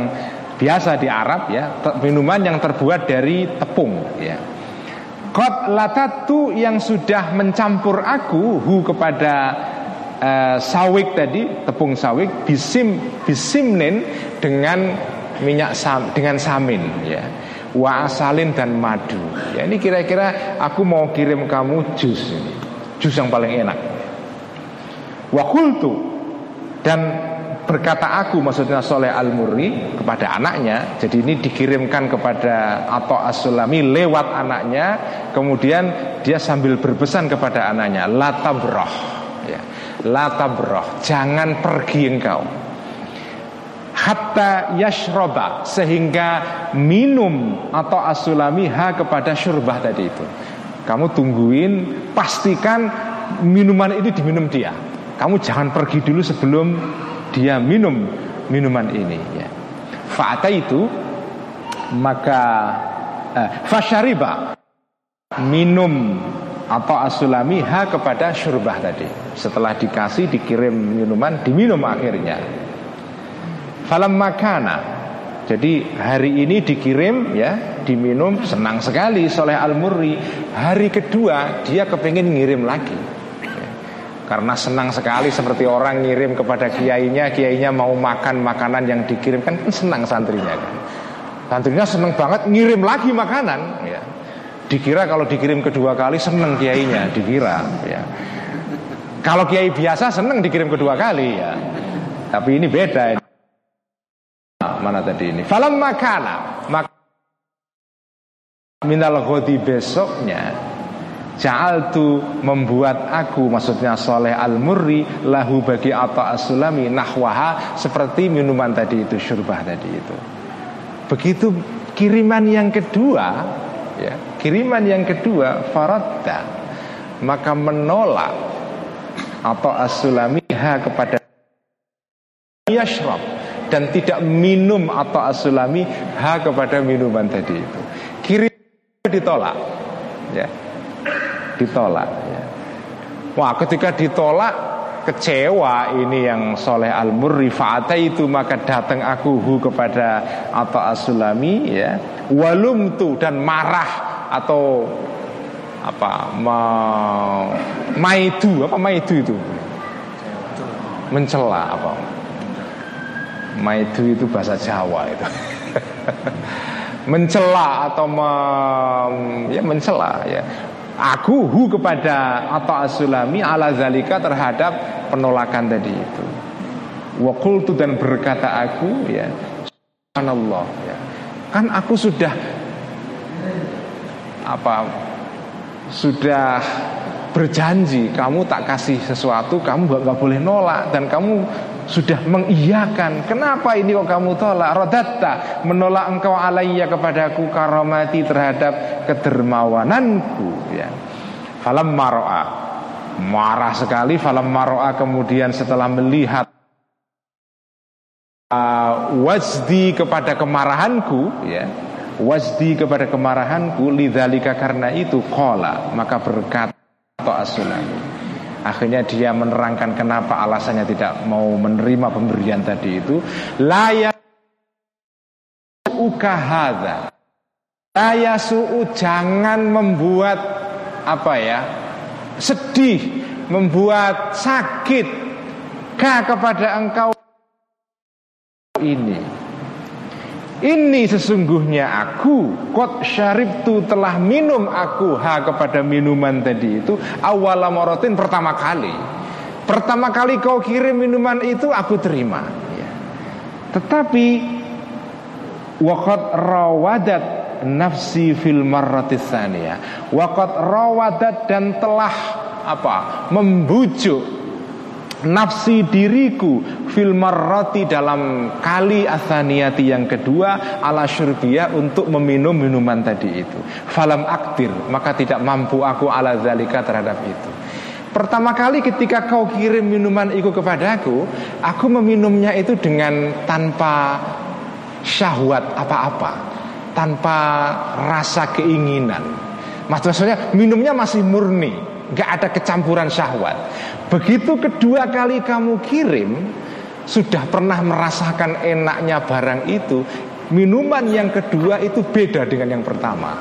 biasa di Arab ya. Minuman yang terbuat dari tepung ya. Kot latatu yang sudah mencampur aku hu kepada uh, sawik tadi tepung sawik bisim bisimnin dengan minyak sam dengan samin ya. Wa asalin dan madu. Ya ini kira-kira aku mau kirim kamu jus ini. Jus yang paling enak. Wa dan berkata aku maksudnya Soleh Al-Murri kepada anaknya jadi ini dikirimkan kepada atau As-Sulami lewat anaknya kemudian dia sambil berpesan kepada anaknya latabroh latabroh jangan pergi engkau. Hatta yashroba sehingga minum atau asulami ha kepada syurbah tadi itu. Kamu tungguin pastikan minuman ini diminum dia. Kamu jangan pergi dulu sebelum dia minum minuman ini ya. Fa'ata itu maka eh, fasyariba minum atau asulami ha kepada syurbah tadi. Setelah dikasih dikirim minuman diminum akhirnya. Falam makana jadi hari ini dikirim ya diminum senang sekali soleh al murri hari kedua dia kepingin ngirim lagi karena senang sekali seperti orang ngirim kepada kiainya Kiainya mau makan makanan yang dikirimkan kan senang santrinya kan Santrinya senang banget ngirim lagi makanan ya. Dikira kalau dikirim kedua kali senang kiainya Dikira ya. Kalau kiai biasa senang dikirim kedua kali ya. Tapi ini beda Mana tadi ini? Falam makana. Mak Minal ghodi besoknya Ja'al tu membuat aku Maksudnya soleh al-murri Lahu bagi apa asulami Nahwaha seperti minuman tadi itu Syurbah tadi itu. Begitu kiriman yang kedua ya, Kiriman yang kedua Faradda. Maka menolak Atau asulami ha kepada Yashrab. Dan tidak minum atau asulami Ha kepada minuman tadi itu. Kirim ditolak. Ya. Ditolak ya. Wah ketika ditolak kecewa ini yang soleh al murrifata itu maka datang aku hu kepada apa asulami ya walum tu dan marah atau apa ma, maidu apa maidu itu mencela apa maidu itu bahasa Jawa itu mencela atau me, ya mencela ya Aku hu kepada atau asulami ala zalika terhadap penolakan tadi itu. Wakultu dan berkata aku ya Subhanallah ya. Kan aku sudah apa sudah berjanji kamu tak kasih sesuatu kamu gak boleh nolak dan kamu sudah mengiyakan. Kenapa ini kok kamu tolak? Rodatta menolak engkau alaiya kepadaku karomati terhadap kedermawananku ya. Falam maroa marah sekali falam maroa kemudian setelah melihat uh, kepada kemarahanku ya wajdi kepada kemarahanku lidzalika karena itu kola maka berkata atau asulani Akhirnya dia menerangkan kenapa alasannya tidak mau menerima pemberian tadi itu. Laya ukahada. Laya su'u jangan membuat apa ya? Sedih, membuat sakit kah kepada engkau ini. Ini sesungguhnya aku Kot syaribtu telah minum aku Ha kepada minuman tadi itu Awal morotin pertama kali. Pertama kali kau kirim minuman itu Aku terima. Ya. Tetapi Wakot rawadat nafsi fil marratisania Wakot rawadat dan telah apa membujuk nafsi diriku fil marrati dalam kali athaniyati yang kedua ala syurbiyah untuk meminum minuman tadi itu. Falam aktir maka tidak mampu aku ala zalika terhadap itu. Pertama kali ketika kau kirim minuman itu kepadaku aku meminumnya itu dengan tanpa syahwat apa-apa tanpa rasa keinginan. Maksudnya minumnya masih murni Gak ada kecampuran syahwat. Begitu kedua kali kamu kirim Sudah pernah merasakan enaknya barang itu Minuman yang kedua itu beda dengan yang pertama.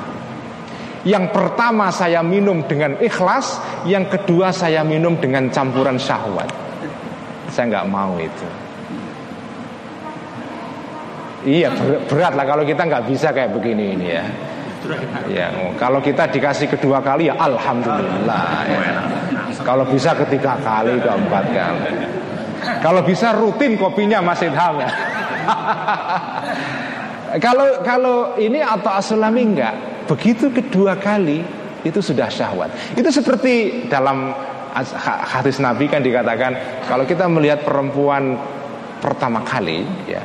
Yang pertama saya minum dengan ikhlas Yang kedua saya minum dengan campuran syahwat. Saya nggak mau itu. Iya berat lah kalau kita nggak bisa kayak begini ini ya Ya, kalau kita dikasih kedua kali ya alhamdulillah. Ya. Kalau bisa ketiga kali, keempat kali. Kalau bisa rutin kopinya Mas Idham ya. kalau kalau ini atau asulami enggak, begitu kedua kali itu sudah syahwat. Itu seperti dalam hadis Nabi kan dikatakan kalau kita melihat perempuan pertama kali ya,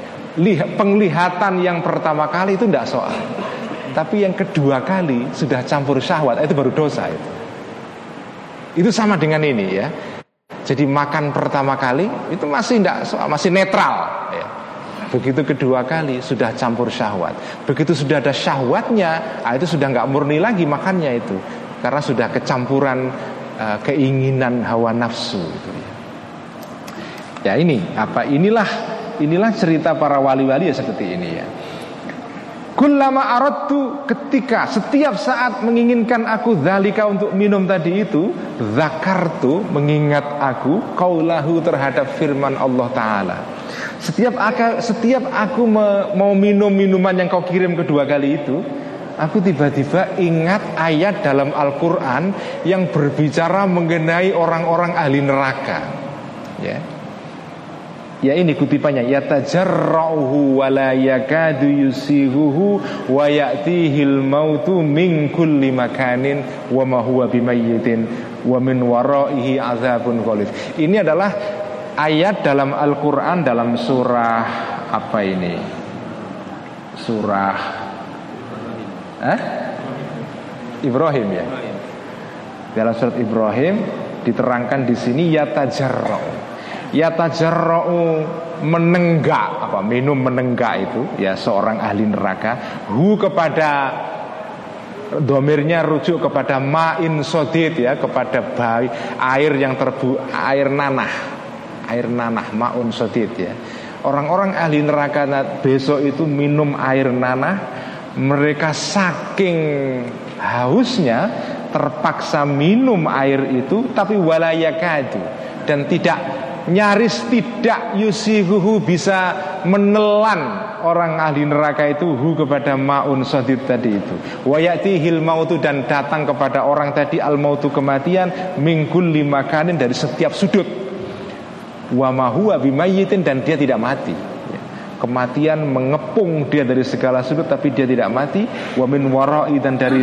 penglihatan yang pertama kali itu tidak soal. Tapi yang kedua kali sudah campur syahwat Itu baru dosa itu. Itu sama dengan ini ya. Jadi makan pertama kali Itu masih tidak masih netral ya. Begitu kedua kali sudah campur syahwat. Begitu sudah ada syahwatnya nah Itu sudah nggak murni lagi makannya itu. Karena sudah kecampuran uh, Keinginan hawa nafsu itu ya. ya ini apa inilah inilah cerita para wali-wali ya seperti ini ya Kullama aradtu ketika setiap saat menginginkan aku zalika untuk minum tadi itu Zakartu mengingat aku kaulahu terhadap firman Allah Ta'ala. Setiap aku, setiap aku mau minum minuman yang kau kirim kedua kali itu Aku tiba-tiba ingat ayat dalam Al-Quran Yang berbicara mengenai orang-orang ahli neraka. Ya Ya ini kutipannya yatajarrauhu wa la yakadu yusihuhu wa ya'tihil mautu min kulli makanin wa ma huwa bimayyitin wa min waraihi azabun ghalib. Ini adalah ayat dalam Al-Qur'an dalam surah apa ini? Surah eh? Ibrahim ya. Dalam surat Ibrahim diterangkan di sini yatajarrau yatajarra'u menenggak apa minum menenggak itu ya seorang ahli neraka hu kepada domirnya rujuk kepada ma'in sodid ya kepada bayi air yang terbu air nanah air nanah ma'un sodid ya. Orang-orang ahli neraka besok itu minum air nanah mereka saking hausnya terpaksa minum air itu tapi walayakadu dan tidak nyaris tidak yusihuhu bisa menelan orang ahli neraka itu hu kepada maun sadid tadi itu. Wayati hil mautu dan datang kepada orang tadi al mautu kematian mingkul lima kanin dari setiap sudut. Wa bimayitin dan dia tidak mati. Ya. kematian mengepung dia dari segala sudut tapi dia tidak mati. Wa min warai dan dari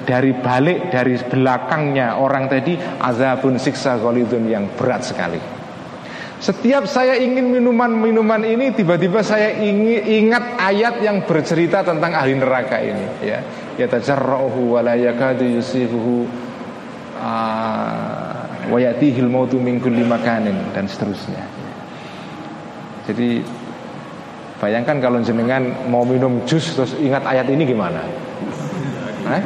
dari balik dari belakangnya orang tadi azabun siksa golidun yang berat sekali setiap saya ingin minuman-minuman ini tiba-tiba saya ingin ingat ayat yang bercerita tentang ahli neraka ini ya. Ya tajarrahu wa la yakadu yusifuhu ah, wa yatihil mautu min kulli makanin dan seterusnya. Jadi bayangkan kalau jenengan mau minum jus terus ingat ayat ini gimana? Eh?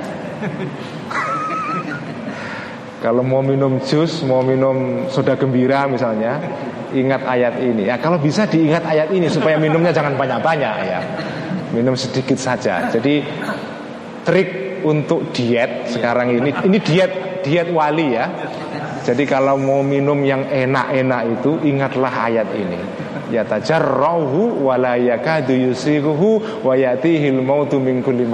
Kalau mau minum jus, mau minum soda gembira misalnya, ingat ayat ini. Ya kalau bisa diingat ayat ini supaya minumnya jangan banyak-banyak ya. Minum sedikit saja. Jadi trik untuk diet sekarang ini ini diet diet wali ya. Jadi kalau mau minum yang enak-enak itu ingatlah ayat ini. Ya tajarrahu wa la yakadu yusighuhu wa yatihil mautu min kulli.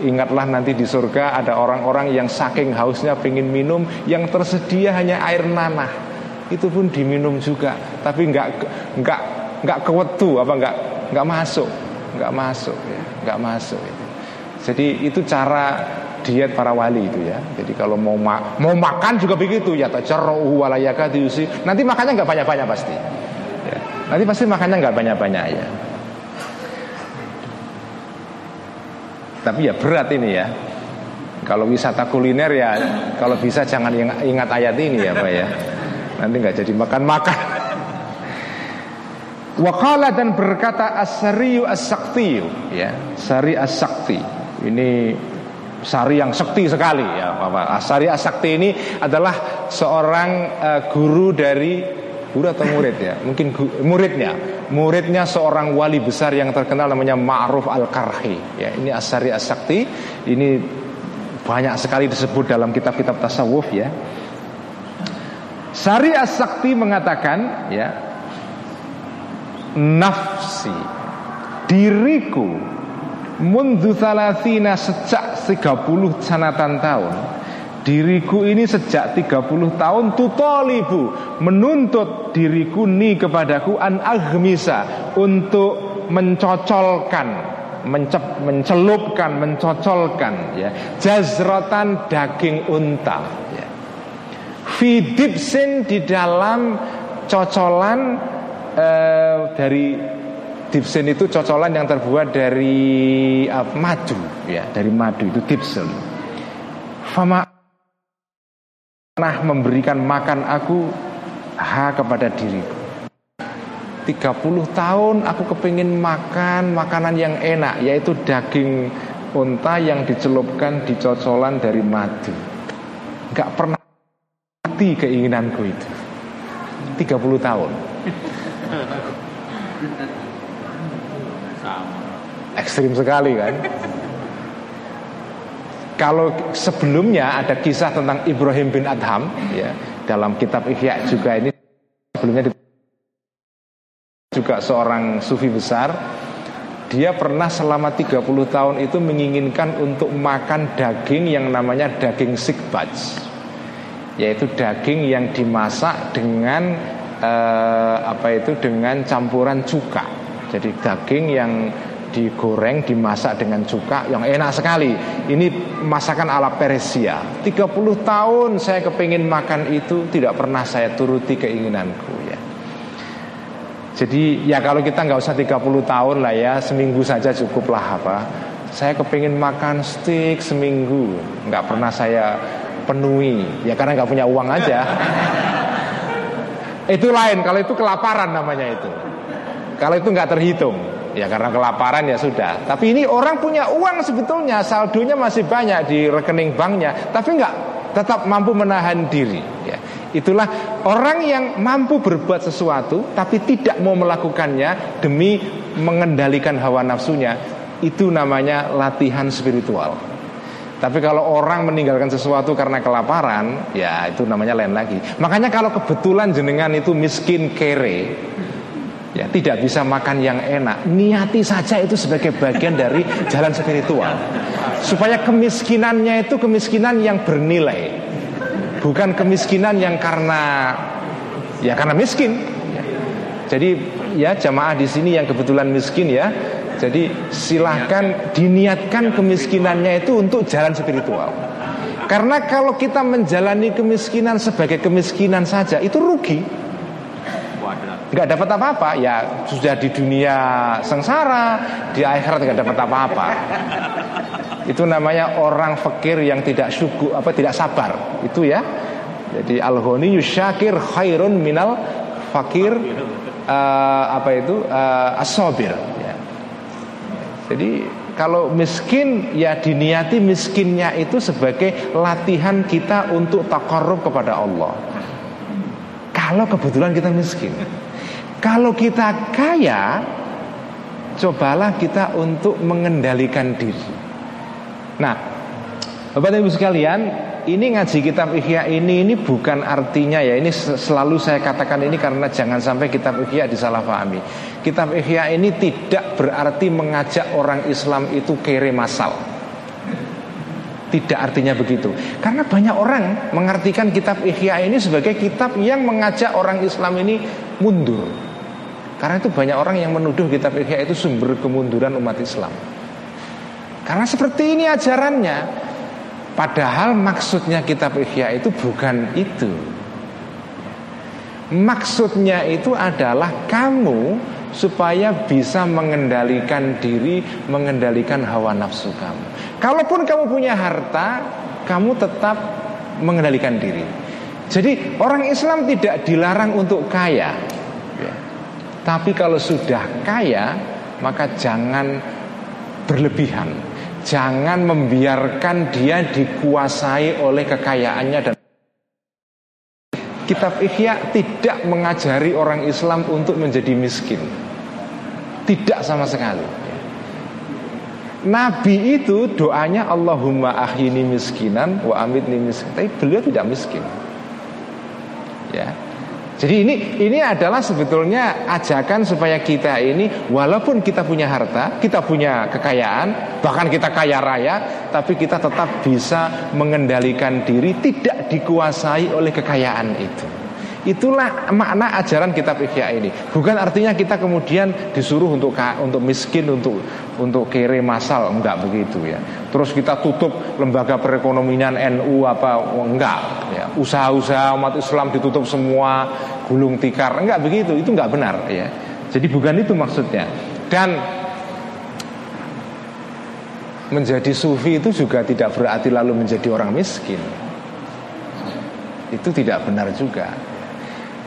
Ingatlah nanti di surga ada orang-orang yang saking hausnya pengen minum Yang tersedia hanya air nanah Itu pun diminum juga Tapi nggak nggak nggak kewetu apa nggak nggak masuk nggak masuk ya nggak masuk itu. Jadi itu cara diet para wali itu ya. Jadi kalau mau ma mau makan juga begitu ya tajarru walayaka diusi. Nanti makannya nggak banyak-banyak pasti. Ya. Nanti pasti makannya nggak banyak-banyak ya. Tapi ya berat ini ya. Kalau wisata kuliner ya kalau bisa jangan ingat ayat ini ya Pak ya. Nanti nggak jadi makan-makan. Wakala dan berkata asariyu as-sakti ya, sari as-sakti. Ini sari yang sakti sekali ya Bapak. Asari as-sakti ini adalah seorang uh, guru dari guru atau murid ya? Mungkin muridnya. Muridnya seorang wali besar yang terkenal namanya Ma'ruf Al-Karhi. Ya, ini Asari as-sakti. Ini banyak sekali disebut dalam kitab-kitab tasawuf ya. Sari as-sakti mengatakan ya nafsi diriku mundu thalathina sejak 30 sanatan tahun Diriku ini sejak 30 tahun tutolibu Menuntut diriku ni kepadaku an agmisa Untuk mencocolkan mencep, Mencelupkan, mencocolkan ya Jazrotan daging unta. Fidipsin di dalam cocolan eh, Dari Dipsen itu cocolan yang terbuat dari uh, madu ya, dari madu itu dipsen. Fama pernah memberikan makan aku ha kepada diriku. 30 tahun aku kepingin makan makanan yang enak yaitu daging unta yang dicelupkan di cocolan dari madu. Gak pernah mati keinginanku itu. 30 tahun. Ekstrim sekali kan Kalau sebelumnya ada kisah tentang Ibrahim bin Adham ya Dalam kitab Ihya juga ini Sebelumnya juga seorang sufi besar Dia pernah selama 30 tahun itu menginginkan untuk makan daging yang namanya daging sikbaj Yaitu daging yang dimasak dengan eh, apa itu dengan campuran cuka jadi daging yang digoreng, dimasak dengan cuka yang enak sekali. Ini masakan ala Persia. 30 tahun saya kepingin makan itu tidak pernah saya turuti keinginanku ya. Jadi ya kalau kita nggak usah 30 tahun lah ya, seminggu saja cukuplah apa. Saya kepingin makan steak seminggu, nggak pernah saya penuhi. Ya karena nggak punya uang aja. itu lain, kalau itu kelaparan namanya itu. Kalau itu nggak terhitung, ya karena kelaparan ya sudah. Tapi ini orang punya uang sebetulnya, saldonya masih banyak di rekening banknya, tapi nggak tetap mampu menahan diri. Ya. Itulah orang yang mampu berbuat sesuatu tapi tidak mau melakukannya demi mengendalikan hawa nafsunya. Itu namanya latihan spiritual. Tapi kalau orang meninggalkan sesuatu karena kelaparan, ya itu namanya lain lagi. Makanya kalau kebetulan jenengan itu miskin kere, ya tidak bisa makan yang enak. Niati saja itu sebagai bagian dari jalan spiritual. Supaya kemiskinannya itu kemiskinan yang bernilai. Bukan kemiskinan yang karena ya karena miskin. Jadi ya jamaah di sini yang kebetulan miskin ya jadi silahkan diniatkan kemiskinannya itu untuk jalan spiritual. Karena kalau kita menjalani kemiskinan sebagai kemiskinan saja itu rugi. Nggak dapat apa-apa. Ya sudah di dunia sengsara di akhirat nggak dapat apa-apa. Itu namanya orang fakir yang tidak syukur apa tidak sabar. Itu ya. Jadi al yusyakir khairun minal fakir uh, apa itu uh, asobir ya. Jadi kalau miskin ya diniati miskinnya itu sebagai latihan kita untuk takarrub kepada Allah kalau kebetulan kita miskin kalau kita kaya, cobalah kita untuk mengendalikan diri. Nah, Bapak Ibu sekalian, ini ngaji kitab Ihya ini ini bukan artinya ya ini selalu saya katakan ini karena jangan sampai kitab Ihya disalahpahami. Kitab Ihya ini tidak berarti mengajak orang Islam itu kere masal. Tidak artinya begitu. Karena banyak orang mengartikan kitab Ihya ini sebagai kitab yang mengajak orang Islam ini mundur. Karena itu banyak orang yang menuduh kitab Ihya itu sumber kemunduran umat Islam. Karena seperti ini ajarannya. Padahal maksudnya kitab Ihya itu bukan itu. Maksudnya itu adalah kamu supaya bisa mengendalikan diri, mengendalikan hawa nafsu kamu. Kalaupun kamu punya harta, kamu tetap mengendalikan diri. Jadi orang Islam tidak dilarang untuk kaya, ya. tapi kalau sudah kaya maka jangan berlebihan, jangan membiarkan dia dikuasai oleh kekayaannya dan Kitab Ihya tidak mengajari orang Islam untuk menjadi miskin. Tidak sama sekali. Nabi itu doanya Allahumma ahini miskinan wa amitni miskin Tapi beliau tidak miskin. Ya jadi ini ini adalah sebetulnya ajakan supaya kita ini walaupun kita punya harta, kita punya kekayaan, bahkan kita kaya raya, tapi kita tetap bisa mengendalikan diri tidak dikuasai oleh kekayaan itu. Itulah makna ajaran kitab Ihya ini. Bukan artinya kita kemudian disuruh untuk untuk miskin, untuk untuk kere masal, enggak begitu ya. Terus kita tutup lembaga perekonomian NU apa enggak ya. Usaha-usaha umat Islam ditutup semua, gulung tikar, enggak begitu. Itu enggak benar ya. Jadi bukan itu maksudnya. Dan menjadi sufi itu juga tidak berarti lalu menjadi orang miskin. Itu tidak benar juga.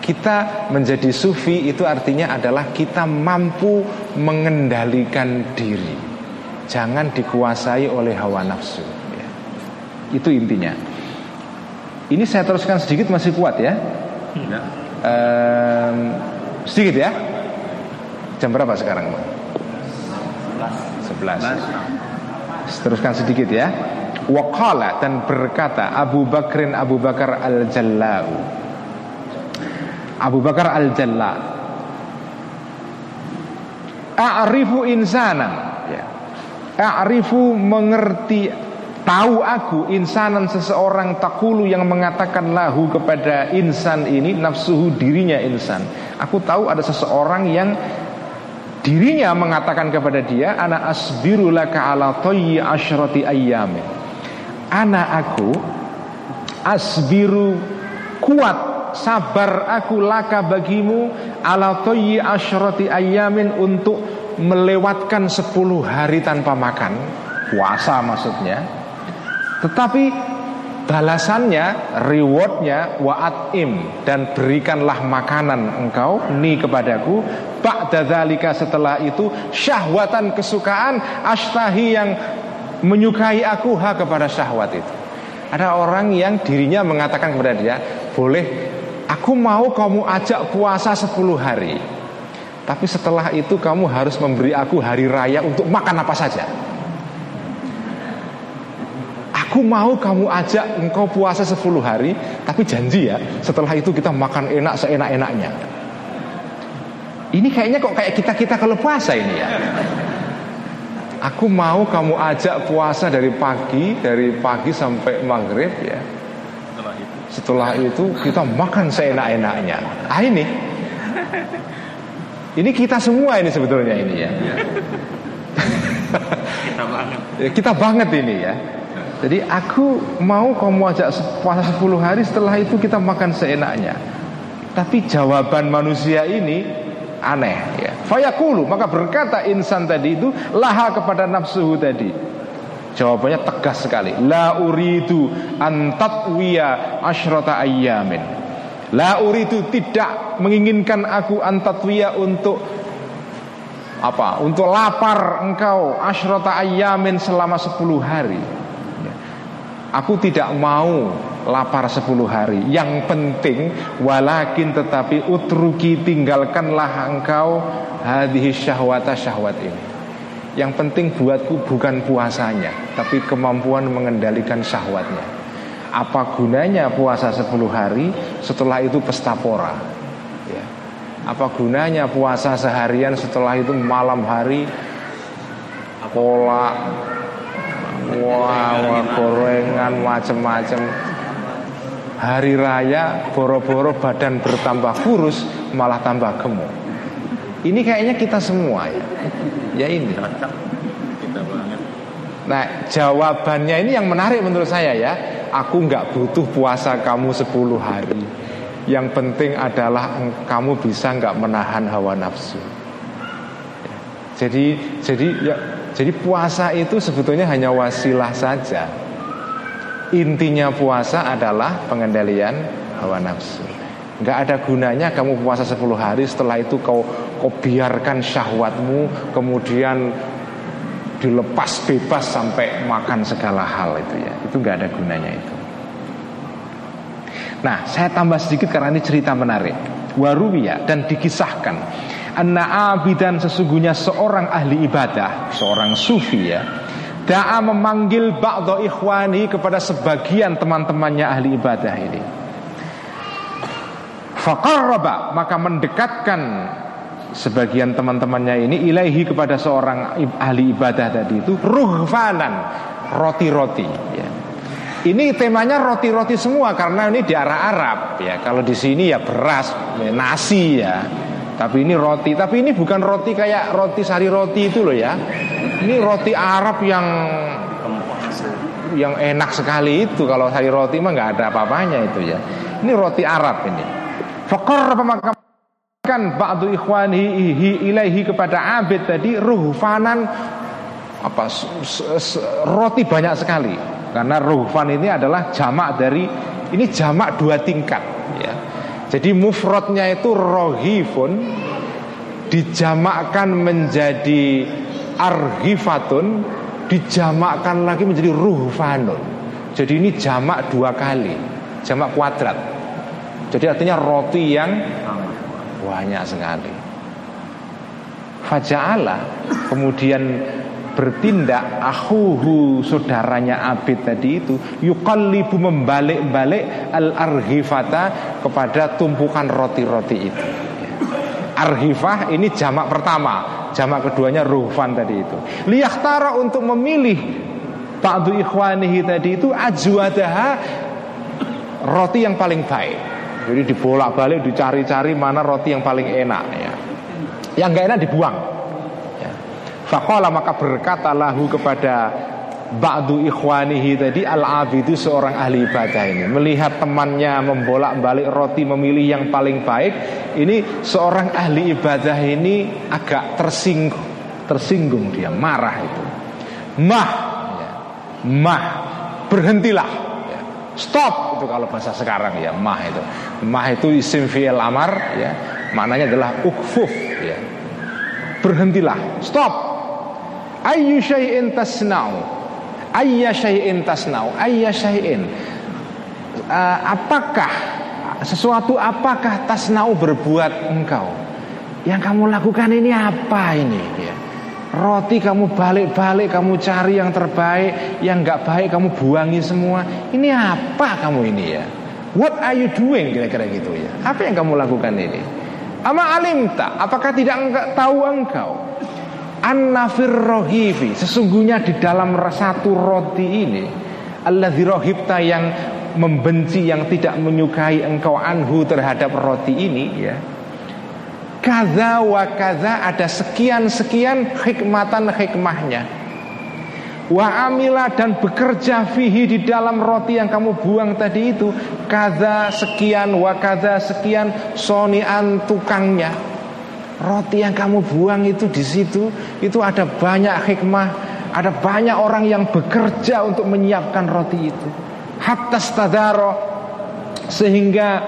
Kita menjadi sufi itu artinya adalah kita mampu mengendalikan diri. Jangan dikuasai oleh hawa nafsu. Ya. Itu intinya. Ini saya teruskan sedikit masih kuat ya. ya. Ehm, sedikit ya. Jam berapa sekarang, Pak? 11. 11. Teruskan sedikit ya. Wakala dan berkata Abu Bakrin Abu Bakar al-Jallau Abu Bakar Al-Jalla. A'rifu insanan ya. A'rifu mengerti Tahu aku insanan seseorang takulu yang mengatakan lahu kepada insan ini Nafsuhu dirinya insan. Aku tahu ada seseorang yang Dirinya mengatakan kepada dia Ana asbiru laka ala toyi asyrati ayyamin. Ana aku Asbiru kuat sabar aku laka bagimu ala toyi asyrati ayamin untuk melewatkan 10 hari tanpa makan. Puasa maksudnya. Tetapi balasannya rewardnya wa'atim dan berikanlah makanan engkau ni kepadaku. Ba'da dzalika setelah itu syahwatan kesukaan ashtahi yang menyukai aku ha kepada syahwat itu. Ada orang yang dirinya mengatakan kepada dia boleh Aku mau kamu ajak puasa 10 hari. Tapi setelah itu kamu harus memberi aku hari raya untuk makan apa saja. Aku mau kamu ajak engkau puasa 10 hari Tapi janji ya Setelah itu kita makan enak seenak-enaknya. Ini kayaknya kok kayak kita-kita kalau puasa ini ya. Aku mau kamu ajak puasa dari pagi Dari pagi sampai maghrib ya setelah itu kita makan seenak-enaknya. Ah ini. Ini kita semua ini sebetulnya ini ya. kita banget. Kita banget ini ya. Jadi aku mau kamu ajak puasa 10 hari setelah itu kita makan seenaknya. Tapi jawaban manusia ini aneh ya. Fayakulu maka berkata insan tadi itu laha kepada nafsuhu tadi. Jawabannya tegas sekali. La uridu antatwiya asyrata ayyamin. La uridu tidak menginginkan aku antatwiya untuk apa? Untuk lapar engkau asyrata ayyamin selama 10 hari. Aku tidak mau lapar 10 hari. Yang penting walakin tetapi utruki tinggalkanlah engkau hadhihi syahwata syahwat ini. Yang penting buatku bukan puasanya Tapi kemampuan mengendalikan syahwatnya. Apa gunanya puasa 10 hari? Setelah itu pesta pora. Ya. Apa gunanya puasa seharian? Setelah itu malam hari Pola wah gorengan macem-macem. Hari raya Boro-boro badan bertambah kurus Malah tambah gemuk. Ini kayaknya kita semua ya Ya ini. Kita banget. Nah jawabannya ini yang menarik menurut saya ya. Aku nggak butuh puasa kamu 10 hari. Yang penting adalah kamu bisa nggak menahan hawa nafsu. Jadi jadi ya jadi puasa itu sebetulnya hanya wasilah saja. Intinya puasa adalah pengendalian hawa nafsu Nggak ada gunanya kamu puasa 10 hari Setelah itu kau, kau biarkan syahwatmu Kemudian dilepas bebas sampai makan segala hal itu ya. Itu nggak ada gunanya itu. Nah saya tambah sedikit karena ini cerita menarik. Waruwiya dan dikisahkan. Anna abidan sesungguhnya seorang ahli ibadah seorang sufi ya Da'a memanggil ba'do ikhwani kepada sebagian teman-temannya ahli ibadah ini Faqarraba maka mendekatkan sebagian teman-temannya ini ilahi kepada seorang ahli ibadah tadi itu ruhfanan roti-roti ya. Ini temanya roti-roti semua karena ini di arah Arab ya. Kalau di sini ya beras, ya, nasi ya. Tapi ini roti, tapi ini bukan roti kayak roti sari roti itu loh ya. Ini roti Arab yang yang enak sekali itu kalau sari roti mah nggak ada apa-apanya itu ya. Ini roti Arab ini. Fakor maka kan ba'du ikhwanihi ilaihi kepada abid tadi ruhfanan. Apa roti banyak sekali. Karena ruhfan ini adalah jamak dari ini jamak dua tingkat ya. Jadi mufradnya itu rohifun dijamakkan menjadi arhifatun dijamakkan lagi menjadi ruhfanun. Jadi ini jamak dua kali jamak kuadrat jadi artinya roti yang banyak sekali. Faja'ala kemudian bertindak ahuhu saudaranya Abid tadi itu yuqallibu membalik-balik al-arghifata kepada tumpukan roti-roti itu. Arghifah ini jamak pertama, jamak keduanya ruhfan tadi itu. Liyahtara untuk memilih Ba'du ikhwanihi tadi itu ajwadaha roti yang paling baik. Jadi dibolak-balik dicari-cari mana roti yang paling enak ya. Yang nggak enak dibuang. Ya. Fakola maka berkata lahu kepada Ba'du ikhwanihi tadi Al-Abidu seorang ahli ibadah ini Melihat temannya membolak-balik roti Memilih yang paling baik Ini seorang ahli ibadah ini Agak tersinggung Tersinggung dia, marah itu Mah ya. Mah Berhentilah Stop itu kalau bahasa sekarang ya mah itu. Mah itu isim fi'il amar ya. Maknanya adalah ukfuf ya. Berhentilah, stop. Ayyu syai'in tasna'u? Ayya syai'in tasna'u? Ayya syai'in? Uh, apakah sesuatu apakah tasna'u berbuat engkau? Yang kamu lakukan ini apa ini ya? Roti kamu balik-balik Kamu cari yang terbaik Yang nggak baik kamu buangi semua. Ini apa kamu ini ya? What are you doing? Kira-kira gitu ya. Apa yang kamu lakukan ini? Ama alimta Apakah tidak enggak tahu engkau? An-nafir rohifi Sesungguhnya di dalam satu roti ini Allah rohibta yang membenci Yang tidak menyukai engkau anhu terhadap roti ini ya Kaza wa kaza ada sekian-sekian hikmatan hikmahnya. Wa amila dan bekerja fihi di dalam roti yang kamu buang tadi itu Kaza sekian wa kaza sekian sonian tukangnya. Roti yang kamu buang itu di situ Itu ada banyak hikmah Ada banyak orang yang bekerja untuk menyiapkan roti itu. Hatta stadaro Sehingga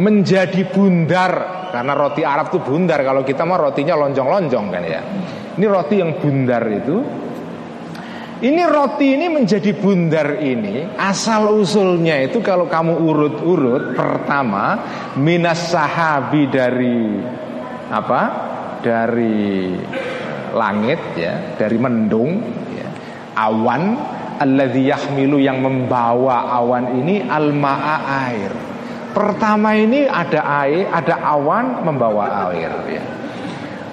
menjadi bundar karena roti Arab itu bundar. Kalau kita mah rotinya lonjong-lonjong kan ya. Ini roti yang bundar itu. Ini roti ini menjadi bundar ini Asal usulnya itu kalau kamu urut-urut Pertama Minas sahabi dari Apa? Dari langit ya Dari mendung ya. Awan Alladhi yahmilu yang membawa awan ini Al-ma'a air Pertama ini ada air, ada awan membawa air ya.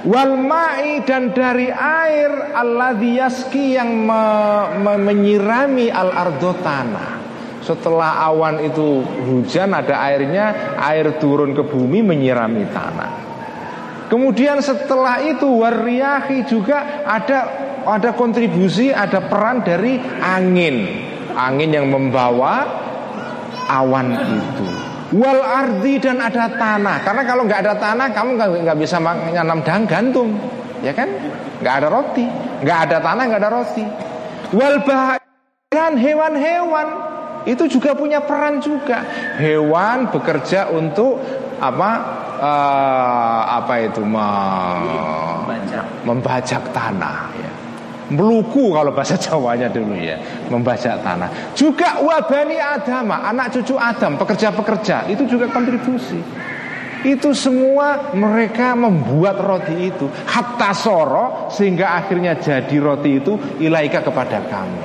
Wal ma'i dan dari air Allah yaski yang me, me, menyirami al ardo tanah. Setelah awan itu hujan ada airnya, air turun ke bumi menyirami tanah. Kemudian setelah itu wariyahi juga ada ada kontribusi, ada peran dari angin. Angin yang membawa awan itu. Wal ardi dan ada tanah. Karena kalau nggak ada tanah, kamu nggak bisa menanam dang gantung, ya kan? Nggak ada roti, nggak ada tanah, nggak ada roti. Wal dan hewan-hewan itu juga punya peran juga. Hewan bekerja untuk apa? Uh, apa itu? membajak tanah. Ya. Meluku kalau bahasa Jawanya dulu ya Membajak tanah. Juga wabani Adam Anak cucu Adam Pekerja-pekerja Itu juga kontribusi. Itu semua mereka membuat roti itu. Hatta soro Sehingga akhirnya jadi roti itu Ilaika kepada kamu.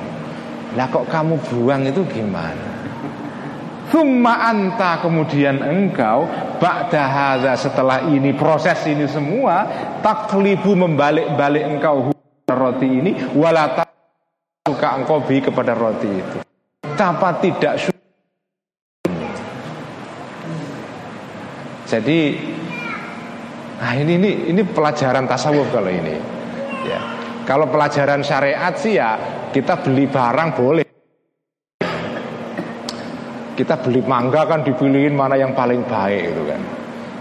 Lah kok kamu buang itu gimana? Thumma anta kemudian engkau Ba'da setelah ini Proses ini semua Taklibu membalik-balik engkau roti ini walata suka engkau bi kepada roti itu. Tanpa tidak jadi nah ini ini ini pelajaran tasawuf kalau ini. Ya. Kalau pelajaran syariat sih ya kita beli barang boleh. Kita beli mangga kan dipilihin mana yang paling baik itu kan.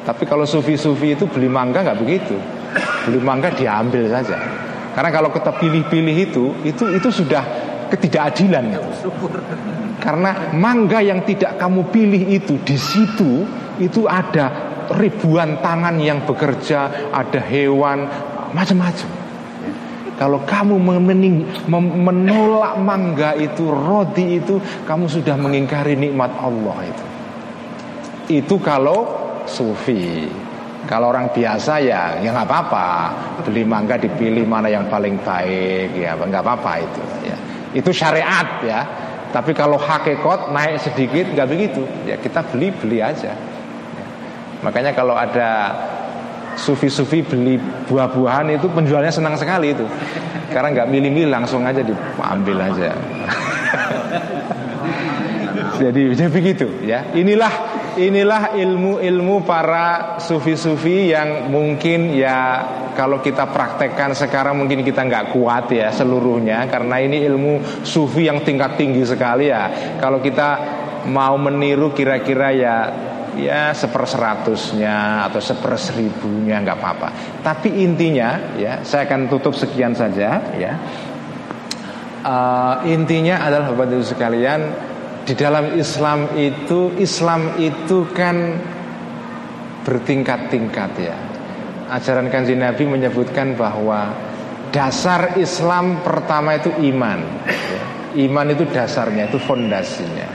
Tapi kalau sufi-sufi itu beli mangga nggak begitu. Beli mangga diambil saja karena kalau kita pilih-pilih itu, itu itu sudah ketidakadilan. Karena mangga yang tidak kamu pilih itu di situ itu ada ribuan tangan yang bekerja, ada hewan, macam-macam. Kalau kamu mening, menolak mangga itu, roti itu, kamu sudah mengingkari nikmat Allah itu. Itu kalau sufi. Kalau orang biasa ya ya nggak apa-apa. Beli mangga dipilih mana yang paling baik ya nggak apa-apa itu ya. Itu syariat ya. Tapi kalau hakikat naik sedikit nggak begitu. Ya kita beli beli aja. Ya. makanya kalau ada sufi-sufi beli buah-buahan itu penjualnya senang sekali itu. Karena nggak milih-milih langsung aja diambil aja. Jadi jadi begitu ya. Inilah inilah ilmu-ilmu para sufi-sufi yang mungkin ya kalau kita praktekkan sekarang mungkin kita nggak kuat ya seluruhnya karena ini ilmu sufi yang tingkat tinggi sekali ya. Kalau kita mau meniru kira-kira ya ya seperseratusnya atau seperseribunya nggak apa-apa. Tapi intinya ya saya akan tutup sekian saja ya. Uh, intinya adalah bapak ibu sekalian di dalam Islam itu Islam itu kan bertingkat-tingkat ya. Ajaran kanji Nabi menyebutkan bahwa dasar Islam pertama itu iman. Iman itu dasarnya, itu fondasinya.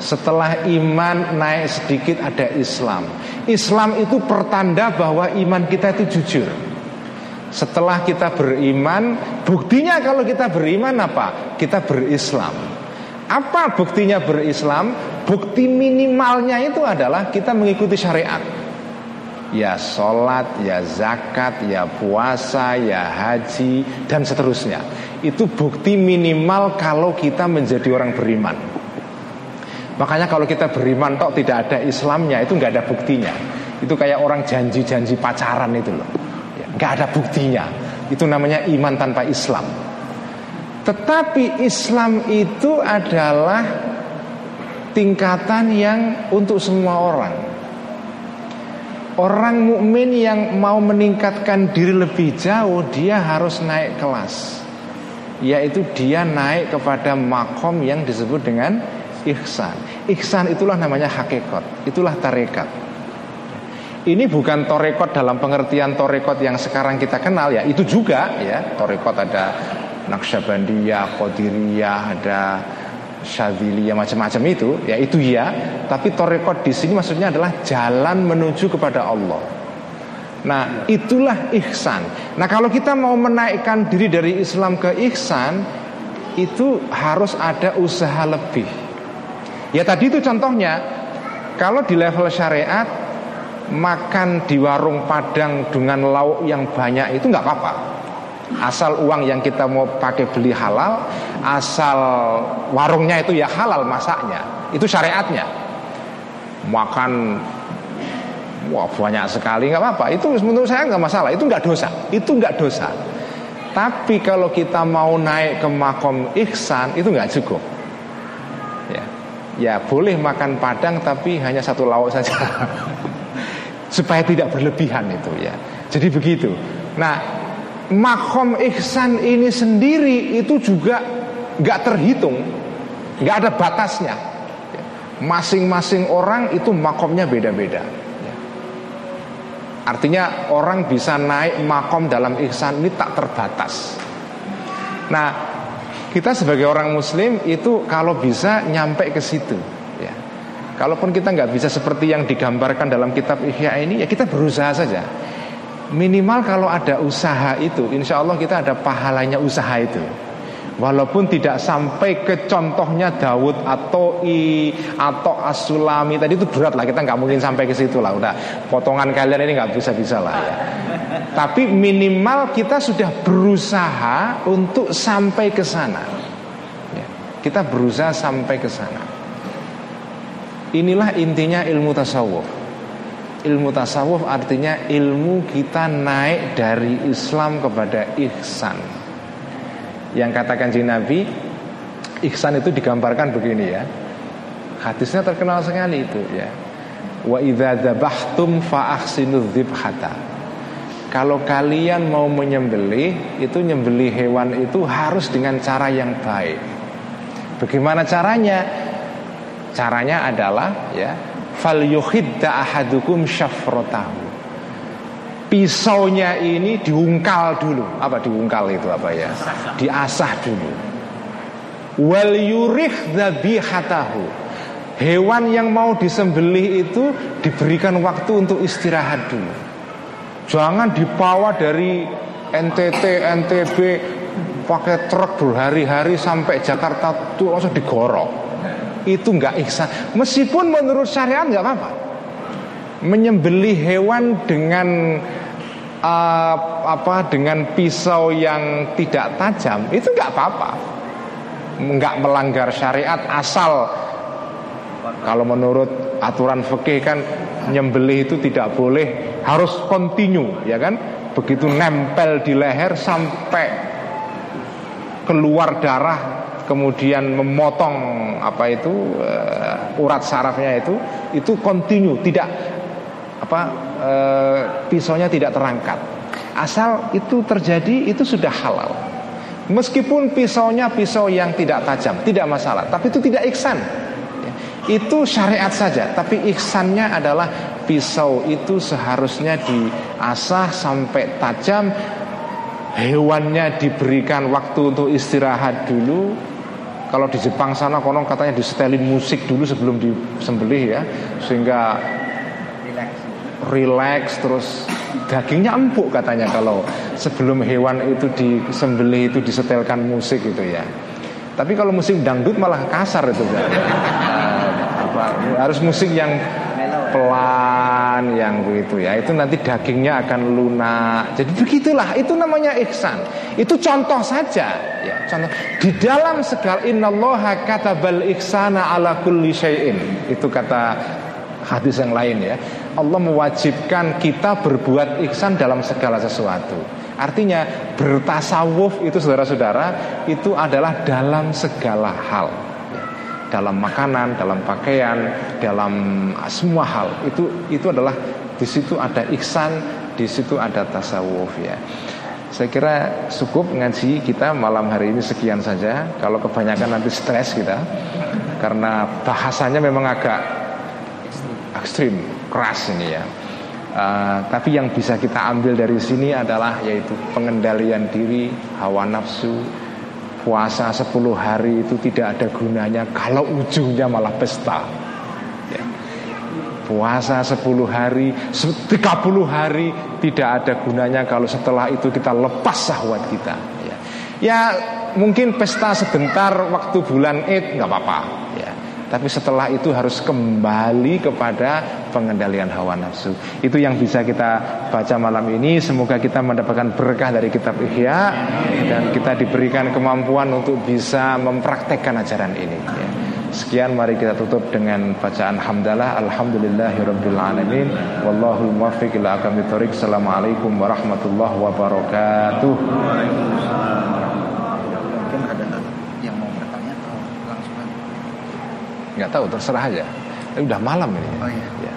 Setelah iman naik sedikit ada Islam. Islam itu pertanda bahwa iman kita itu jujur. Setelah kita beriman, buktinya kalau kita beriman apa? Kita berislam. Apa buktinya berislam? Bukti minimalnya itu adalah kita mengikuti syariat. Ya sholat, ya zakat, ya puasa, ya haji, dan seterusnya. Itu bukti minimal kalau kita menjadi orang beriman. Makanya kalau kita beriman tok tidak ada Islamnya itu nggak ada buktinya. Itu kayak orang janji-janji pacaran itu loh. Ya, Nggak ada buktinya. Itu namanya iman tanpa Islam tetapi Islam itu adalah tingkatan yang untuk semua orang. Orang mukmin yang mau meningkatkan diri lebih jauh, dia harus naik kelas. Yaitu dia naik kepada makom yang disebut dengan ihsan. Ihsan itulah namanya hakikat, itulah tarekat. Ini bukan torekot dalam pengertian torekot yang sekarang kita kenal ya, itu juga ya. Torekot ada Naksabandiyah, Qadiriyah, ada Syadziliyah macam-macam itu, ya itu ya. Tapi torekot di sini maksudnya adalah jalan menuju kepada Allah. Nah, itulah ihsan. Nah, kalau kita mau menaikkan diri dari Islam ke ihsan, itu harus ada usaha lebih. Ya tadi itu contohnya, kalau di level syariat makan di warung Padang dengan lauk yang banyak itu nggak apa-apa. Asal uang yang kita mau pakai beli halal Asal warungnya itu ya halal masaknya Itu syariatnya Makan Wah banyak sekali nggak apa-apa Itu menurut saya nggak masalah Itu nggak dosa Itu nggak dosa Tapi kalau kita mau naik ke makom ihsan itu nggak cukup. Ya, ya boleh makan padang tapi hanya satu lauk saja. Supaya tidak berlebihan itu ya. Jadi begitu. Nah, makom ihsan ini sendiri itu juga nggak terhitung, nggak ada batasnya. Masing-masing orang itu makomnya beda-beda. Artinya orang bisa naik makom dalam ihsan ini tak terbatas. Nah, kita sebagai orang Muslim itu kalau bisa nyampe ke situ. Ya. Kalaupun kita nggak bisa seperti yang digambarkan dalam kitab Ihya ini, ya kita berusaha saja. Minimal kalau ada usaha itu, insya Allah kita ada pahalanya usaha itu. Walaupun tidak sampai ke contohnya Dawud atau I atau Asulami tadi itu berat lah kita nggak mungkin sampai ke situ lah udah potongan kalian ini nggak bisa bisa lah ya. Tapi minimal kita sudah berusaha untuk sampai ke sana. Ya, kita berusaha sampai ke sana. Inilah intinya ilmu tasawuf. Ilmu tasawuf artinya ilmu kita naik dari Islam kepada ihsan yang katakan si Nabi Ihsan itu digambarkan begini ya Hadisnya terkenal sekali itu ya Wa idza dzabhtum fa ahsinu. Kalau kalian mau menyembelih, itu nyembelih hewan itu harus dengan cara yang baik. Bagaimana caranya? Caranya adalah ya, fal yuhidda ahadukum syafrotahu pisaunya ini diungkal dulu. Apa diungkal itu apa ya? Diasah dulu. Wal yurih dzabihatahu. Hewan yang mau disembelih itu diberikan waktu untuk istirahat dulu. Jangan dibawa dari NTT, NTB pakai truk berhari-hari sampai Jakarta tuh langsung digorok. Itu nggak ihsan. Meskipun menurut syariat nggak apa-apa. Menyembelih hewan dengan uh, apa dengan pisau yang tidak tajam itu nggak apa-apa. Nggak melanggar syariat asal. Kalau menurut aturan fikih kan nyembelih itu tidak boleh. Harus kontinu ya kan? Begitu nempel di leher sampai keluar darah kemudian memotong apa itu uh, urat sarafnya itu itu kontinu tidak apa e, pisaunya tidak terangkat. Asal itu terjadi itu sudah halal. Meskipun pisaunya pisau yang tidak tajam, tidak masalah, tapi itu tidak iksan. Itu syariat saja, tapi iksannya adalah pisau itu seharusnya diasah sampai tajam. Hewannya diberikan waktu untuk istirahat dulu, kalau di Jepang sana konon katanya disetelin musik dulu sebelum disembelih ya sehingga relax terus dagingnya empuk katanya kalau sebelum hewan itu disembelih itu disetelkan musik gitu ya. Tapi kalau musik dangdut malah kasar itu kan. Uh, apa, harus musik yang pelan yang begitu ya. Itu nanti dagingnya akan lunak. Jadi begitulah itu namanya ihsan. Itu contoh saja ya, contoh di dalam segala innallaha katabal ihsana ala kulli syai'in. Itu kata hadis yang lain ya. Allah mewajibkan kita berbuat ihsan dalam segala sesuatu. Artinya bertasawuf itu saudara-saudara itu adalah dalam segala hal. Dalam makanan, dalam pakaian, dalam semua hal itu itu adalah di situ ada ihsan, di situ ada tasawuf ya. Saya kira cukup ngaji kita malam hari ini sekian saja. Kalau kebanyakan nanti stres kita karena bahasanya memang agak ekstrim keras ini ya. Uh, tapi yang bisa kita ambil dari sini adalah yaitu pengendalian diri, hawa nafsu, puasa 10 hari itu tidak ada gunanya kalau ujungnya malah pesta. Ya. Puasa 10 hari, 30 hari tidak ada gunanya kalau setelah itu kita lepas sahwat kita. Ya, ya mungkin pesta sebentar waktu bulan Id nggak apa-apa. Tapi setelah itu harus kembali kepada pengendalian hawa nafsu. Itu yang bisa kita baca malam ini. Semoga kita mendapatkan berkah dari kitab Ihya dan kita diberikan kemampuan untuk bisa mempraktekkan ajaran ini. Sekian mari kita tutup dengan bacaan hamdalah alhamdulillahirabbil alamin wallahul muwaffiq ila aqwamit thoriq. Assalamualaikum warahmatullahi wabarakatuh. nggak tahu terserah aja. Ini udah malam ini. Oh, iya. ya.